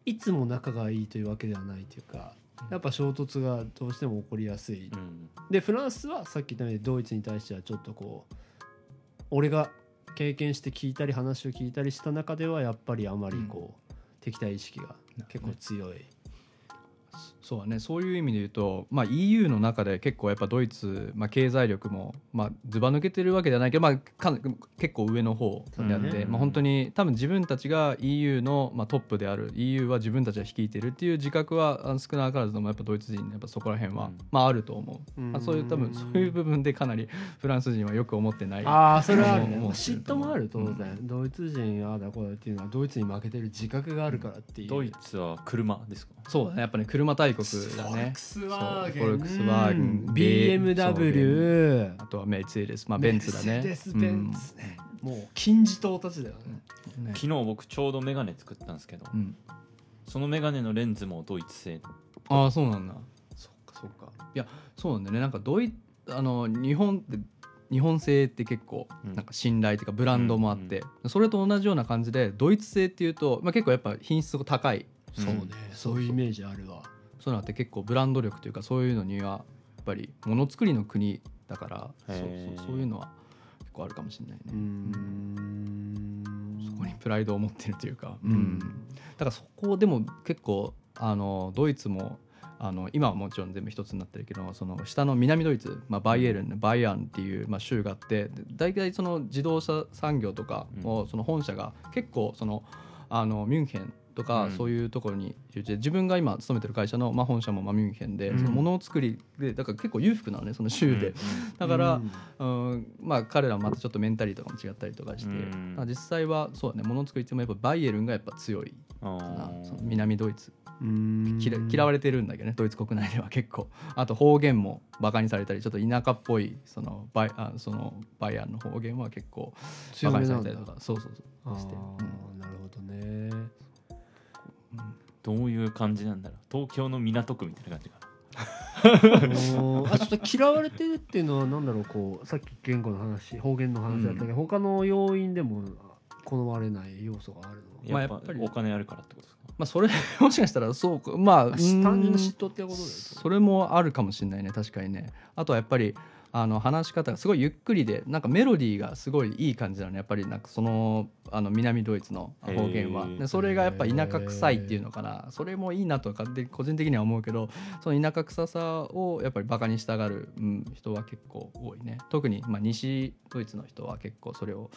いつも仲がいいというわけではないというかやっぱ衝突がどうしても起こりやすい、うん。でフランスはさっき言ったようにドイツに対してはちょっとこう俺が経験して聞いたり話を聞いたりした中ではやっぱりあまりこう、敵対意識が結構強い、そうだね。そういう意味で言うと、まあ、EU の中で結構やっぱドイツ、まあ、経済力も、まあ、ずば抜けてるわけじゃないけど、まあ、かな結構上の方であって、そうね。まあ、本当に多分自分たちが EU の、まあ、トップである EU は自分たちが率いてるっていう自覚はあの少なからずともやっぱドイツ人やっぱそこら辺は、うん。まあ、あると思う、うん。まあ、そういう多分そういう部分でかなりフランス人はよく思ってない。ああそれはあるね。嫉妬もある当然、ドイツ人ああだこうだっていうのはドイツに負けてる自覚があるからっていう。ドイツは車ですか？そうだね。やっぱね車大大国だねクスワーゲン。そうフォルクスワーゲンうん。BMW あとはメルセデスまあベンツだね。メベンツね、もう金字塔たちだよね。昨日僕ちょうどメガネ作ったんですけどうん。そのメガネのレンズもドイツ製ああそうなんだ。そっかそっか。いやそうなんだよね。なんかドイあの日本って日本製って結構うん。なんか信頼っていうかブランドもあって、それと同じような感じでドイツ製っていうと、まあ、結構やっぱ品質が高い。そうね、うんそういうイメージあるわそういうのって結構ブランド力というかそういうのにはやっぱりものづくりの国だからそうそうそういうのは結構あるかもしれないね、うーん。そこにプライドを持ってるというか、うん。だからそこでも結構あのドイツもあの今はもちろん全部一つになってるけどその下の南ドイツ、まあ、バイエルンバイアンっていう、まあ、州があってで大体その自動車産業とかをその本社が結構そのあのミュンヘンとかうん。そういうところに自分が今勤めてる会社の、まあ、本社もまあミュンヘンで、うん。そのものづくりでだから結構裕福なのねその州で、だから、うん。まあ彼らはまたちょっとメンタリーとかも違ったりとかして、実際はそうだねものづくりってもやっぱバイエルンがやっぱ強いその南ドイツ。うん。嫌嫌われてるんだけどねドイツ国内では結構。あと方言もバカにされたりちょっと田舎っぽいそのバイあそのバイアンの方言は結構強バカにされたりとかそうそうあそう。して、ーなるほどねどういう感じなんだろう。東京の港区みたいな感じかおーあちょっと嫌われてるっていうのはなんだろうこうさっき言語の話方言の話だったけど、他の要因でも好まれない要素があるの？なやっぱまあやっぱり。お金あるからってことですか？まあそれ もしかしたらそうか。まあ単純な嫉妬ってことだよそれもあるかもしれないね確かにね。あとはやっぱりあの話し方がすごいゆっくりでなんかメロディーがすごいいい感じなのやっぱりなんかそのあの南ドイツの方言は。でそれがやっぱ田舎臭いっていうのかな。それもいいなとかって個人的には思うけどその田舎臭さをやっぱりバカにしたがる、うん、人は結構多いね。特に、まあ、西ドイツの人は結構それを、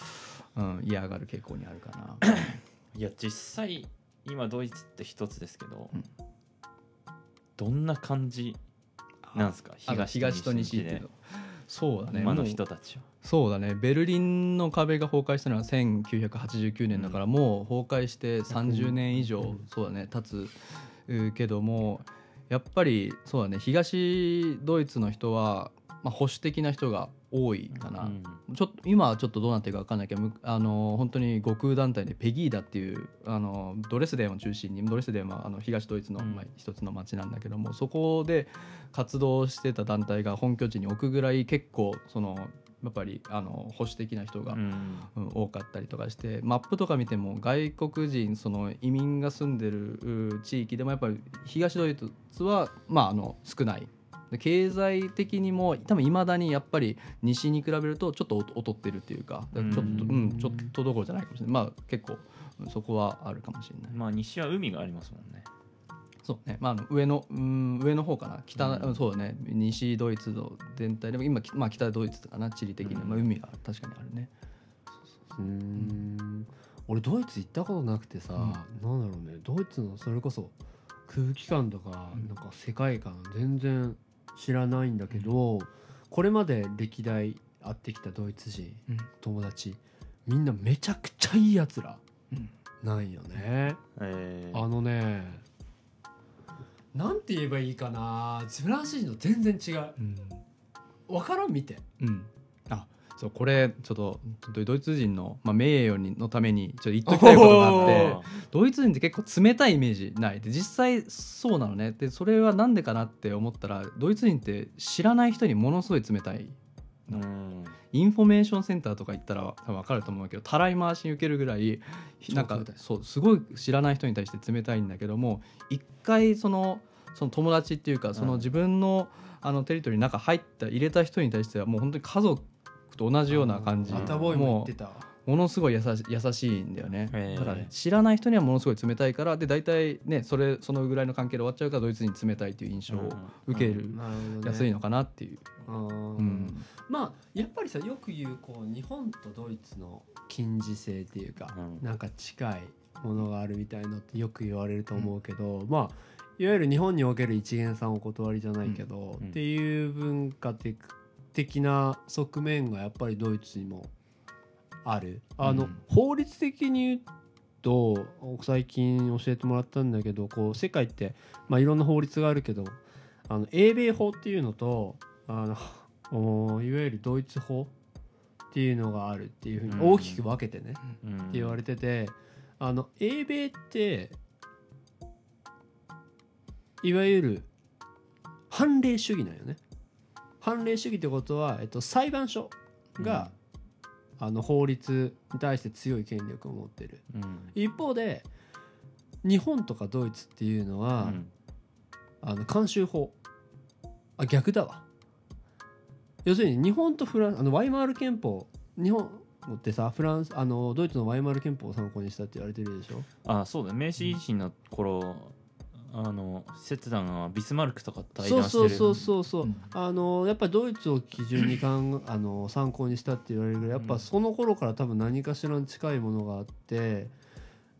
うん、嫌がる傾向にあるかな。いや実際今ドイツって一つですけど、うん。どんな感じなんですか？東と西っていうのそうだね。今の人たちはそうだね。ベルリンの壁が崩壊したのは1989年だから、もう崩壊して30年以上、うん。そうだね経つうけどもやっぱりそうだね。東ドイツの人は、まあ、保守的な人が多いかな、うん。ちょっと今はちょっとどうなってるか分かんないけどむあの本当に極右団体でペギーダっていうあのドレスデンを中心にドレスデンはあの東ドイツの、うん。まあ、一つの町なんだけどもそこで活動してた団体が本拠地に置くぐらい結構そのやっぱりあの保守的な人が、多かったりとかしてマップとか見ても外国人その移民が住んでるう地域でもやっぱり東ドイツは、まあ、あの少ない。で経済的にも多分いまだにやっぱり西に比べるとちょっと劣ってるっていうかちょっと、ううんんちょっとどころじゃないかもしれない。まあ結構うんそこはあるかもしれない、まあ西は海がありますもんね。そうね、まあ、上のうん上の方かな。北、うん。そうだね。西ドイツの全体でも今、まあ、北ドイツかな。地理的に、うん。まあ、海が確かにあるね。うーん。俺ドイツ行ったことなくてさ、なんだろうね。ドイツのそれこそ空気感とか、うん。なんか世界観全然知らないんだけど、これまで歴代会ってきたドイツ人うん。友達みんなめちゃくちゃいいやつらうん。なんよね、えー。あのねなんて言えばいいかな。フランス人の全然違う。うん。分からん見て。うん、あそうこれちょっとドドイツ人の、まあ、名誉にのためにちょっと言っときたいことがあってあドイツ人って結構冷たいイメージない。で実際そうなのね。でそれはなんでかなって思ったらドイツ人って知らない人にものすごい冷たいーうん。インフォメーションセンターとか行ったら多分分かると思うけどたらい回しに受けるぐらいなんかそうすごい知らない人に対して冷たいんだけども一回そのその友達っていうかそのうん。自分の,、あのテリトリーの中入った入れた人に対してはもう本当に家族と同じような感じ。もものすごい優し優しいんだよね、へー。だね知らない人にはものすごい冷たいから。で大体ねそれそのぐらいの関係で終わっちゃうからドイツに冷たいっていう印象を受ける。なるほどね。やすいのかなっていう、まあやっぱりさよく言うこう日本とドイツの近似性っていうか、うん。なんか近いものがあるみたいのってよく言われると思うけど、まあいわゆる日本における一元さんお断りじゃないけど、うん。っていう文化的的な側面がやっぱりドイツにもある。あの、うん。法律的に言うと最近教えてもらったんだけどこう世界って、まあ、いろんな法律があるけどあの英米法っていうのとあのお いわゆるドイツ法っていうのがあるっていうふうにうん。大きく分けてね、うん。って言われててあの英米っていわゆる判例主義なんよね判例主義ってことは、えっと、裁判所が、あの法律に対して強い権力を持ってる。うん。一方で日本とかドイツっていうのは、うん。あの慣習法。あ逆だわ。要するに日本とフランスあのワイマール憲法。日本ってさフランスあのドイツのワイマール憲法を参考にしたって言われてるでしょ？あそうだ明治維新の頃あの切断はビスマルクとか対そう談してる。そうそうそうそう、う。ん。あのやっぱりドイツを基準にかんあの参考にしたって言われるぐらいやっぱその頃から多分何かしらに近いものがあって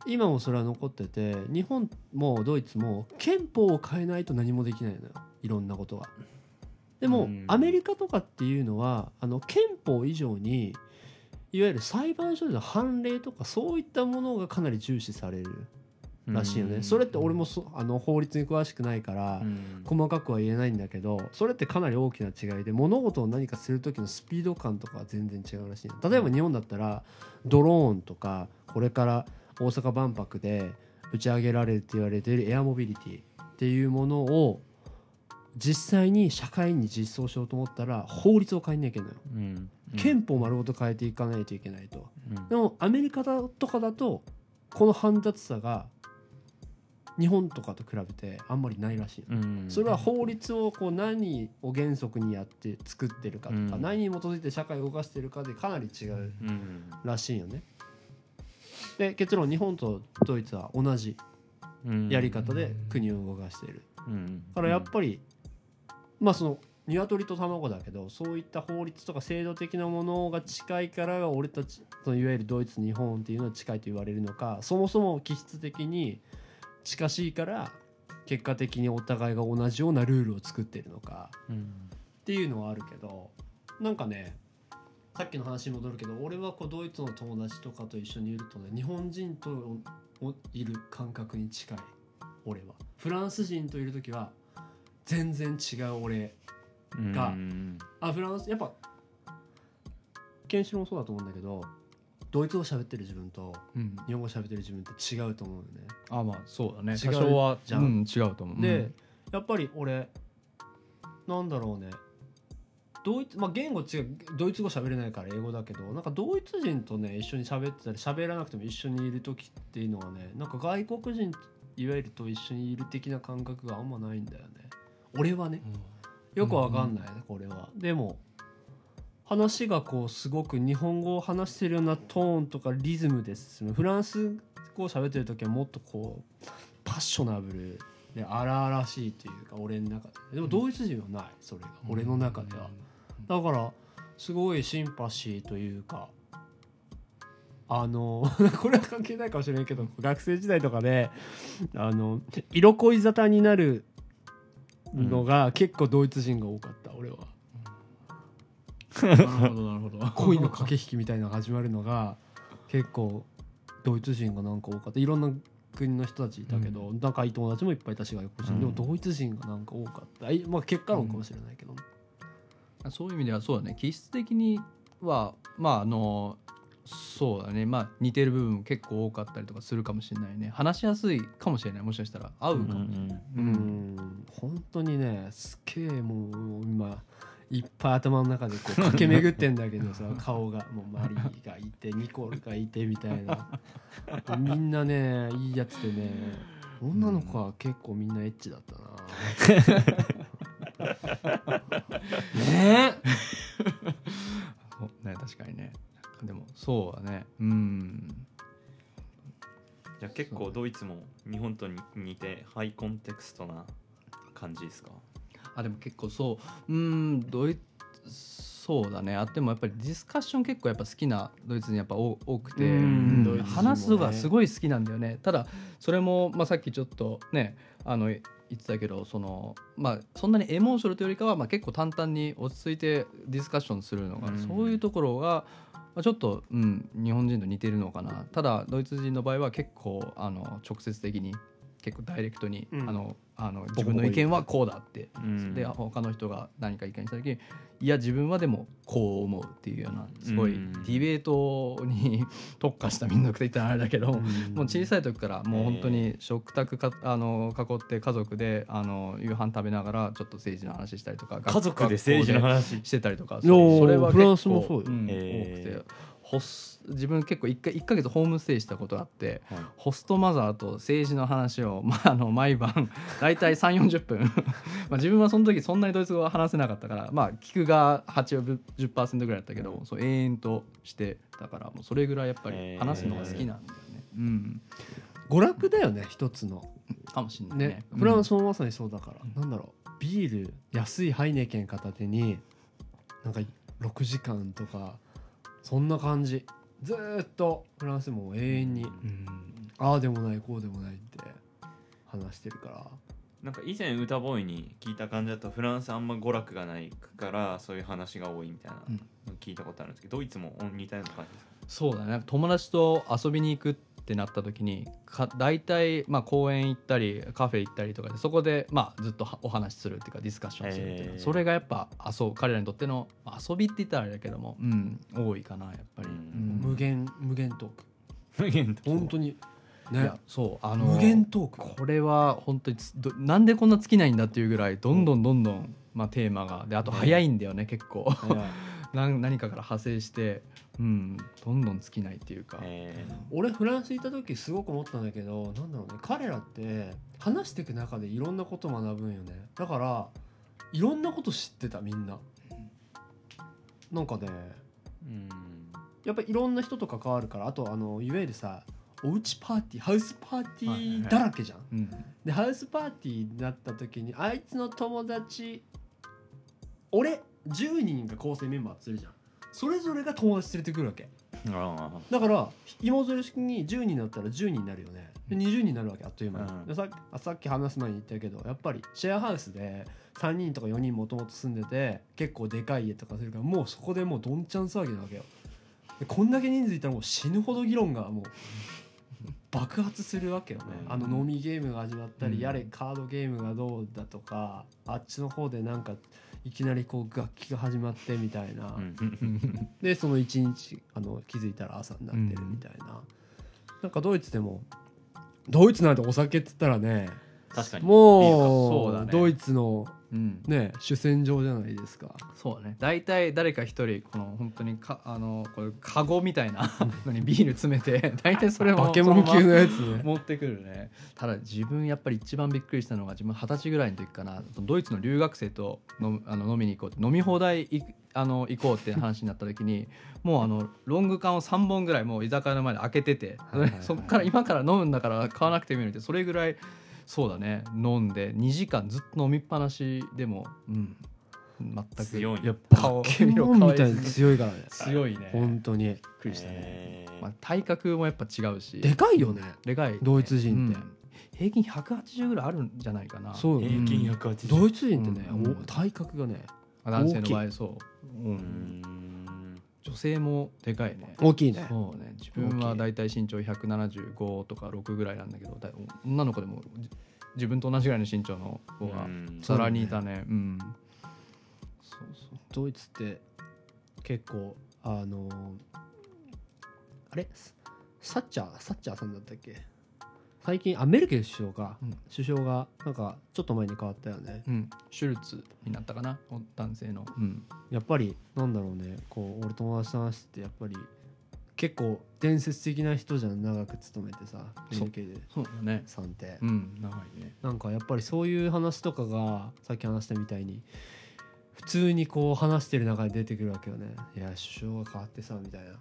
今もそれは残ってて日本もドイツも憲法を変えないと何もできないのよ。いろんなことが。でも、うん。アメリカとかっていうのはあの憲法以上にいわゆる裁判所での判例とかそういったものがかなり重視されるらしいよね。うんそれって俺もそあの法律に詳しくないから、うん。細かくは言えないんだけどそれってかなり大きな違いで物事を何かする時のスピード感とかは全然違うらしい例えば日本だったらドローンとかこれから大阪万博で打ち上げられるって言われているエアモビリティっていうものを実際に社会に実装しようと思ったら法律を変えなきゃいけないうん。憲法丸ごと変えていかないといけないと。うん。でもアメリカだとかだとこの煩雑さが日本とかと比べてあんまりないらしい。のうん。それは法律をこう何を原則にやって作ってるかとか、うん。何に基づいて社会を動かしてるかでかなり違ううん。らしいよね。で結論日本とドイツは同じうん。やり方で国を動かしている。うん。だからやっぱり、まあその鶏と卵だけどそういった法律とか制度的なものが近いから俺たちいわゆるドイツ日本っていうのは近いと言われるのかそもそも気質的に近しいから結果的にお互いが同じようなルールを作ってるのかうんっていうのはあるけどなんかねさっきの話に戻るけど俺はこうドイツの友達とかと一緒にいるとね日本人とおいる感覚に近い俺は。フランス人といる時は全然違う俺うんがうん。あフランスやっぱケンシロウもそうだと思うんだけどドイツ語喋ってる自分とうん。日本語喋ってる自分って違うと思うよね、あまあそうだね。違う多少はじゃん。うん、違うと思う。で、やっぱり俺なんだろうね。ドイツまあ言語違うドイツ語喋れないから英語だけどなんかドイツ人とね一緒に喋ってたり喋らなくても一緒にいる時っていうのはねなんか外国人いわゆると一緒にいる的な感覚があんまないんだよね。俺はね。よくわかんないねこれは。でも話がこうすごく日本語を話してるようなトーンとかリズムで進むフランス語を喋ってる時はもっとこうパッショナブルで荒々しいというか俺の中で。でもドイツ人はないそれが。俺の中では。だからすごいシンパシーというかあの これは関係ないかもしれないけど学生時代とかであの色恋沙汰になるのが結構ドイツ人が多かった俺はなるほどなるほど。恋の駆け引きみたいなのが始まるのが結構ドイツ人がなんか多かった。いろんな国の人たちいたけど、仲いい友達もいっぱいいたし外国人、うん。でもドイツ人がなんか多かった。いまあ結果論かもしれないけど。ね、そういう意味ではそうだね。気質的にはまああのそうだね。まあ似てる部分も結構多かったりとかするかもしれないね。話しやすいかもしれない。もしかしたら合うかもしれない、ううん。ん。本当にねすっげえもう今いっぱい頭の中でこう 駆け巡ってんだけどさ顔が。もうマリーがいてニコルがいてみたいな。みんなねいいやつでね女の子は結構みんなエッチだったな。ね。えね確かにね。でもそうだね。うん。じゃあ結構ドイツも日本と似てハイコンテクストな感じですか？あでも結構そう。うんドイそうだね。あってもやっぱりディスカッション結構やっぱ好きなドイツ人やっぱ多多くて、ね話すのがすごい好きなんだよね。ただそれも、まあ、さっきちょっとねあの言ってたけどその、まあ、そんなにエモーショナルというよりかは、まあ、結構淡々に落ち着いてディスカッションするのが、うん。そういうところがあちょっと、うん、日本人と似てるのかな。ただドイツ人の場合は結構あの直接的に結構ダイレクトに、うん。あのあの自分の意見はこうだって。うん。で他の人が何か意見した時にいや自分はでもこう思うっていうようなすごいうん。ディベートに特化した民族って言ったらあれだけど、もう小さい時からもう本当に食卓かあの囲って家族であの夕飯食べながらちょっと政治の話したりとか家族で政治の話？でしてたりとかそれは結構フランスもそうよ。んへー多くてホス自分結構1回一ヶ月ホームステイしたことがあってはい。ホストマザーと政治の話を、まあ、あの毎晩大体3 4 0分。まあ自分はその時そんなにドイツ語は話せなかったから、まあ、聞くが8 10%ぐらいだったけどそう延々としてたからもうそれぐらいやっぱり話すのが好きなんだよね。うん、娯楽だよね一つの。かもしれないね。ね。フランスもまさにそうだから、なんだろう。ビール安いハイネケン片手になんか6時間とかそんな感じ。ずーっとフランスも永遠にうん。ああでもないこうでもないって話してるから。なんか以前歌ボーイに聞いた感じだとフランスあんま娯楽がないからそういう話が多いみたいな聞いたことあるんですけどドイツも似たような感じですか？そうだね。友達と遊びに行くってなった時にか大体、まあ、公園行ったりカフェ行ったりとかでそこで、まあ、ずっとはお話しするっていうかディスカッションするっていうそれがやっぱ遊彼らにとってのまあ遊びって言ったらあれだけども、うん、多いかなやっぱり、うん。うん。無限無限トーク。無限と本当に。いねやそうあの無限トーク。これは本当につどなんでこんな尽きないんだっていうぐらいどんどんどんどん、まあ、テーマがであと早いんだよね結構何何かから派生して、うん、どんどん尽きないっていうか、え俺フランス行った時すごく思ったんだけどなんだろうね彼らって話していく中でいろんなこと学ぶんよね。だからいろんなこと知ってたみんな。なんかねーうん。やっぱりいろんな人と関わるからあとあのいわゆるさおうちパーティーハウスパーティーはいはいはい。だらけじゃん、うん。でハウスパーティーになった時にあいつの友達俺10人が構成メンバーするじゃん。それぞれが友達連れてくるわけ。あだから芋づる式に10人になったら10人になるよね。で20人になるわけあっという間に、うん。でさっきあさっき話す前に言ったけどやっぱりシェアハウスで3人とか4人もともと住んでて結構でかい家とかするからもうそこでもうどんちゃん騒ぎなわけよ。でこんだけ人数いたらもう死ぬほど議論がもう 爆発するわけよね、うん。あの飲みゲームが始まったり、うん。やれカードゲームがどうだとかあっちの方でなんかいきなりこう楽器が始まってみたいな、ーうん。でその一日あの気づいたら朝になってるみたいな、なんかドイツでもドイツなんてお酒っつったらね確かに。もうね。ドイツのうん、ね主戦場じゃないですか。そうだね。大体誰か一人この本当にかあのこういうカゴみたいな のにビール詰めて 大体それもバケモン級のやつね。持ってくるね。ただ自分やっぱり一番びっくりしたのが自分二十歳ぐらいの時かな。ドイツの留学生とのあの飲みに行こう飲み放題いあの行こうって話になった時にもうあのロング缶を3本ぐらいもう居酒屋の前で開けてて、はいはいはいそっから今から飲むんだから買わなくてもいいのってそれぐらいそうだね。飲んで2時間ずっと飲みっぱなしでもうん。全く強い。いやバ顔ケモンみたいに強いからね。強いね。本当に。びっくりしたね、えー。まあ、体格もやっぱ違うし。でかいよね。でかい。ね、ドイツ人って。うん。平均180ぐらいあるんじゃないかな。そう。平均180ドイツ人ってね、うん。お体格がね男性の場合そう、う、うんん女性もでかいね。大きいね。そうね。自分はだい。たい身長175とか6ぐらいなんだけどだい女の子でもじ自分と同じぐらいの身長の子がうん。さらにいたね。うん。そうそう。ドイツって結構あのあれ？サッチャー？サッチャーさんだったっけ？最近あメルケル首相か、うん。首相がなんかちょっと前に変わったよね。うん、シュルツになったかな？お男性の、うん、やっぱりなんだろうね。こう俺友達と話しててやっぱり結構伝説的な人じゃん。長く勤めてさメルケルそうだね。さんって。うん。長いね。なんかやっぱりそういう話とかがさっき話したみたいに普通にこう話してる中で出てくるわけよね。いや首相が変わってさみたいな。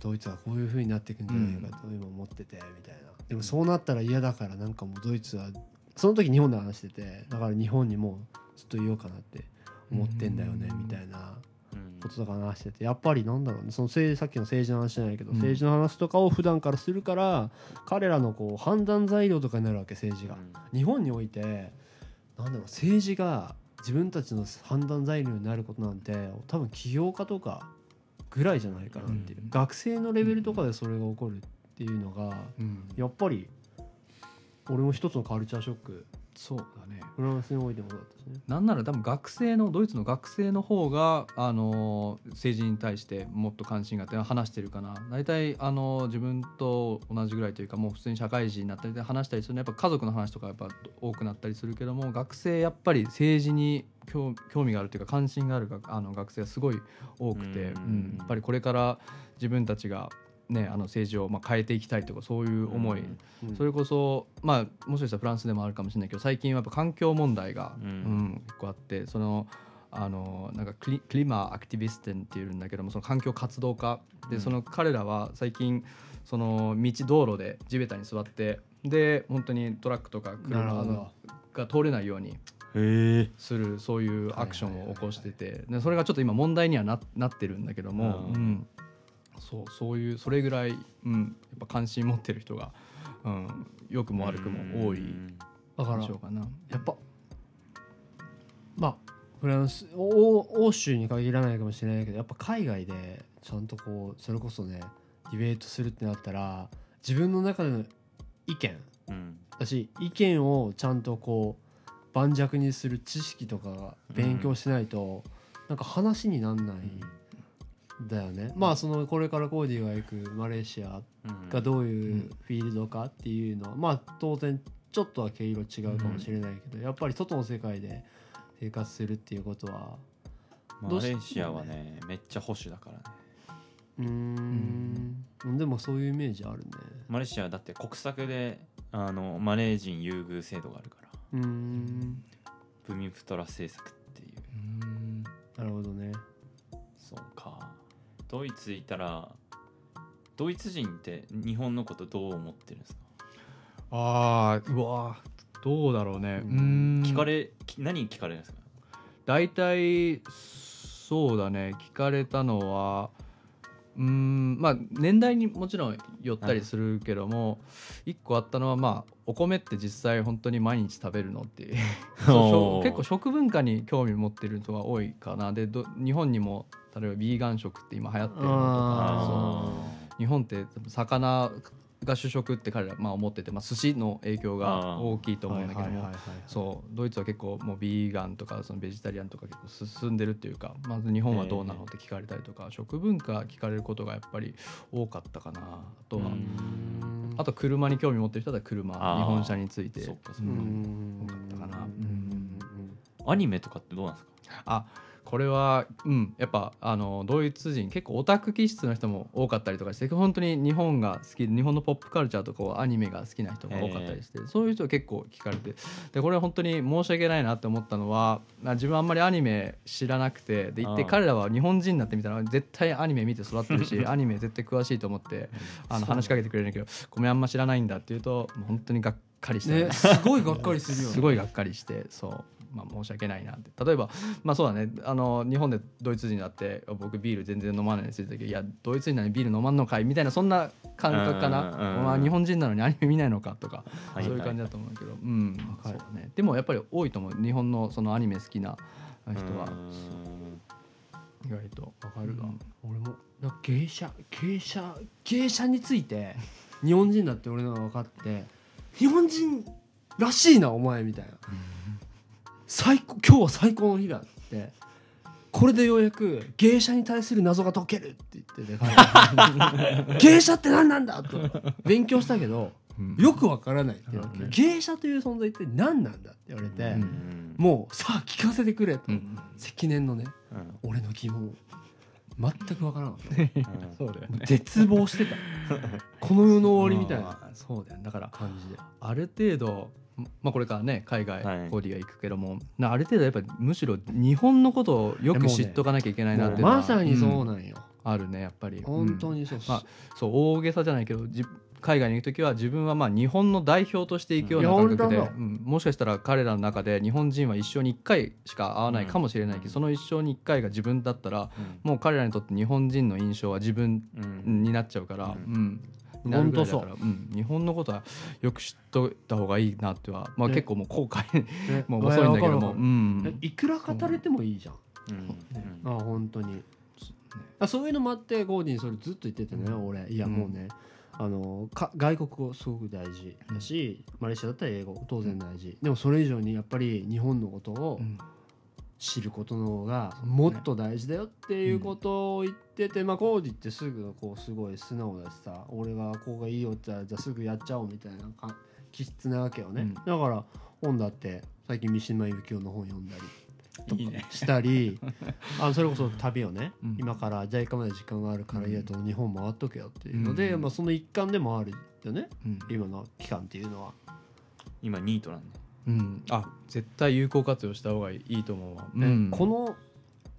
ドイツはこういう風になっていくんじゃないかと今思っててみたいなでもそうなったら嫌だからなんかもうドイツはその時日本で話しててだから日本にもずっといようかなって思ってんだよねうん。みたいなうん。こととか話しててやっぱりなんだろうねその政さっきの政治の話じゃないけど、うん。政治の話とかを普段からするから彼らのこう判断材料とかになるわけ政治が。日本においてなんだろう政治が自分たちの判断材料になることなんて多分起業家とかぐらいじゃないかなっていう、うん。学生のレベルとかでそれが起こるっていうのがうん。やっぱり俺も一つのカルチャーショック。そうだね。フランスにおいてもだったしね。なんなら多分学生のドイツの学生の方があの政治に対してもっと関心があって話してるかな。大体あの自分と同じぐらいというかもう普通に社会人になったりで話したりするのはやっぱ家族の話とかやっぱ多くなったりするけども学生やっぱり政治に興興味があるというか関心があるがあの学生がすごい多くて、うん。うん。やっぱりこれから自分たちが、ね、あの政治をまあ変えていきたいとかそういう思い、うんうん。それこそまあもしかしたらフランスでもあるかもしれないけど最近はやっぱ環境問題が、ううんん結構あってそのあのなんかクリクリマアクティビステンっていうんだけどもその環境活動家。で、うん。その彼らは最近その道道路で地べたに座ってで本当にトラックとか車が通れないようにするそういうアクションを起こしててでそれがちょっと今問題にはななってるんだけども、うん。うんそうそういうそれぐらい、うん、やっぱ関心持ってる人が、うん、良くも悪くも多いだからでしょうかな。やっぱまあフランス欧欧州に限らないかもしれないけどやっぱ海外でちゃんとこうそれこそねディベートするってなったら自分の中での意見うん。だし意見をちゃんとこう盤石にする知識とかが勉強しないと、なんか話になんないんだよね、まあそのこれからコーディが行くマレーシアうん。がどういうフィールドかっていうのは、まあ当然ちょっとは毛色違うかもしれないけど、やっぱり外の世界で生活するっていうことはマレーシアはねめっちゃ保守だからね。うーん。でもそういうイメージあるね。マレーシアはだって国策であのマレー人優遇制度があるから。うーん。ブミプトラ政策っていう。うんなるほどね。そうかドイツいたらドイツ人って日本のことどう思ってるんですか？あーうわーどうだろうね、ううん。ん聞かれき何聞かれるんですか？大体そうだね。聞かれたのはうんまあ年代にもちろんよったりするけども一個あったのはまあお米って実際本当に毎日食べるのっていう。そうおー。結構食文化に興味持ってる人が多いかな。でど日本にも例えばビーガン食って今流行ってるのとかあそう。日本って魚が主食って彼らまあ思ってて、まあ、寿司の影響が大きいと思うんだけども、そうドイツは結構もうビーガンとかそのベジタリアンとか結構進んでるっていうかまず日本はどうなのって聞かれたりとか、食文化聞かれることがやっぱり多かったかなあとは、うん。あと車に興味持ってる人だ車日本車について。多かったかな。うん。アニメとかってどうなん。ですかあこれはうんやっぱあのドイツ人結構オタク気質の人も多かったりとかして本当に日本が好きで日本のポップカルチャーとかアニメが好きな人が多かったりしてそういう人は結構聞かれてでこれは本当に申し訳ないなって思ったのはまあ自分あんまりアニメ知らなくてで言って彼らは日本人になってみたら絶対アニメ見て育ってるし アニメ絶対詳しいと思ってあの話しかけてくれるんだけど「ごめんあんま知らないんだ」って言うと本当にがっかりして、ねすごいがっかりするよね。すごいがっかりしてそう、まあ、申し訳ないなって。例えばまあそうだね。あの日本でドイツ人だって僕ビール全然飲まないんですけどいやドイツ人なのにビール飲まんのかい？みたいなそんな感覚かな、まあ、日本人なのにアニメ見ないのかとか、はいそういう感じだと思うけど、うん。かるそうだね、でもやっぱり多いと思う。日本のそのアニメ好きな人は。うん。意外とわかるわ、うん。俺もな芸者芸者芸者について日本人だって俺のが分かって日本人らしいなお前みたいな最高今日は最高の日だって。これでようやく芸者に対する謎が解けるって言ってて彼は芸者って何なんだと。勉強したけどうん。よくわからないって言われてうん。芸者という存在って何なんだって言われて、うん。うんもうさあ聞かせてくれと、うん。積年のねうん。俺の疑問。全くわからなかった。うん。そうだよね。絶望してた。この世の終わりみたいな。あーそうだよね。だから感じで。ある程度まあこれからね海外はい。コーディが行くけども、なある程度やっぱりむしろ日本のことをよく知っとかなきゃいけないなっていうのはまさにそううんなんよ、あるねやっぱり。本当に、にそう、まあそう大げさじゃないけどじ海外に行く時は自分はまあ日本の代表として行くような感覚で、う。ん。もしかしたら彼らの中で日本人は一生に1回しか会わないかもしれないけど、うん。その一生に1回が自分だったらうん。もう彼らにとって日本人の印象は自分うんになっちゃうから、ううん。になるぐらいだから、うん、日本のことはよく知っといた方がいいなっては、まあ、ね。結構もう後悔。ね。もう遅いんだけども、うん、いくら語れてもいいじゃん、うん。うん。あ本当に。あそういうのもあってゴーディンそれずっと言っててね、俺。いやもうね、あのか外国語すごく大事だし、マレーシアだったら英語当然大事、でもそれ以上にやっぱり日本のことをうん知ることの方がもっと大事だよっていうことを言ってて、まあコーディってすぐこうすごい素直だしさ俺がこうがいいよって言ったらじゃあすぐやっちゃおうみたいなか気質なわけよね、うん。だから本だって最近三島由紀夫の本読んだりとかいいね。したり あのそれこそ旅をね、うん。今からじゃあ行かまで時間があるから家と日本回っとけよっていうので、うん。まあ、その一環でもあるよねうん。今の期間っていうのは。今ニートなんでうん。あ絶対有効活用した方がいいと思うわ、ねうん。この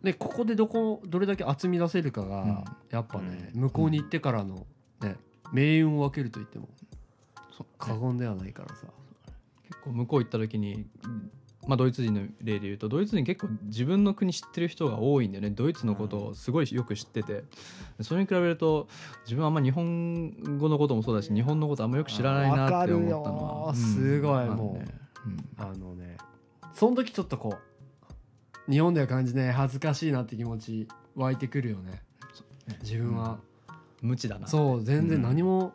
ねここでどこどれだけ厚み出せるかが、うん。やっぱね、うん。向こうに行ってからの、ね、命運を分けると言ってもそう。過言ではないからさ、結構向こう行った時に、まあ、ドイツ人の例で言うとドイツ人結構自分の国知ってる人が多いんだよね。ドイツのことをすごいよく知ってて。それに比べると自分はあんま日本語のこともそうだし日本のことあんまよく知らないなって思ったのは、すごいもう。ねあのねその時ちょっとこう日本では感じね恥ずかしいなって気持ち湧いてくるよね。自分は、うん。無知だなそう全然うん。何も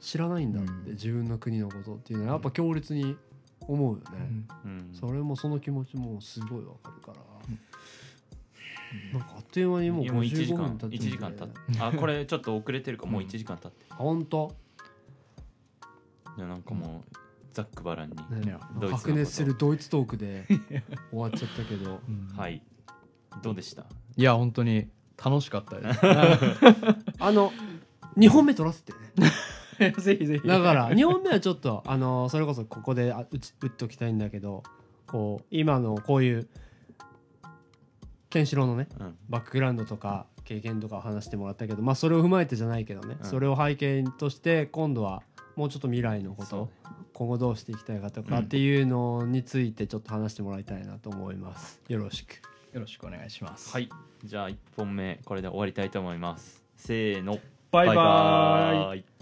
知らないんだって、うん。自分の国のことっていうのはやっぱ強烈に思うよね、うん。うん。それもその気持ちもすごいわかるから、なんかあっという間にもういやもう1時55間分経って1時間経ってあこれちょっと遅れてるかもう1時間経って本当、いやなんかもうざっくばらんに。白熱するドイツトークで 終わっちゃったけど。うん。はい。どうでした？いや本当に楽しかったです。あの2本目取らせてね。ぜひぜひ。だから2本目はちょっとあのそれこそここであ打ち打っときたいんだけどこう今のこういうケンシロウのねうん。バックグラウンドとか経験とかを話してもらったけどまあそれを踏まえてじゃないけどね、うん。それを背景として今度はもうちょっと未来のこと今後どうしていきたいかとかうんっていうのについてちょっと話してもらいたいなと思います。よろしく。よろしくお願いします。はい。じゃあ1本目これで終わりたいと思います。せーの。バイバイ。バイバーイ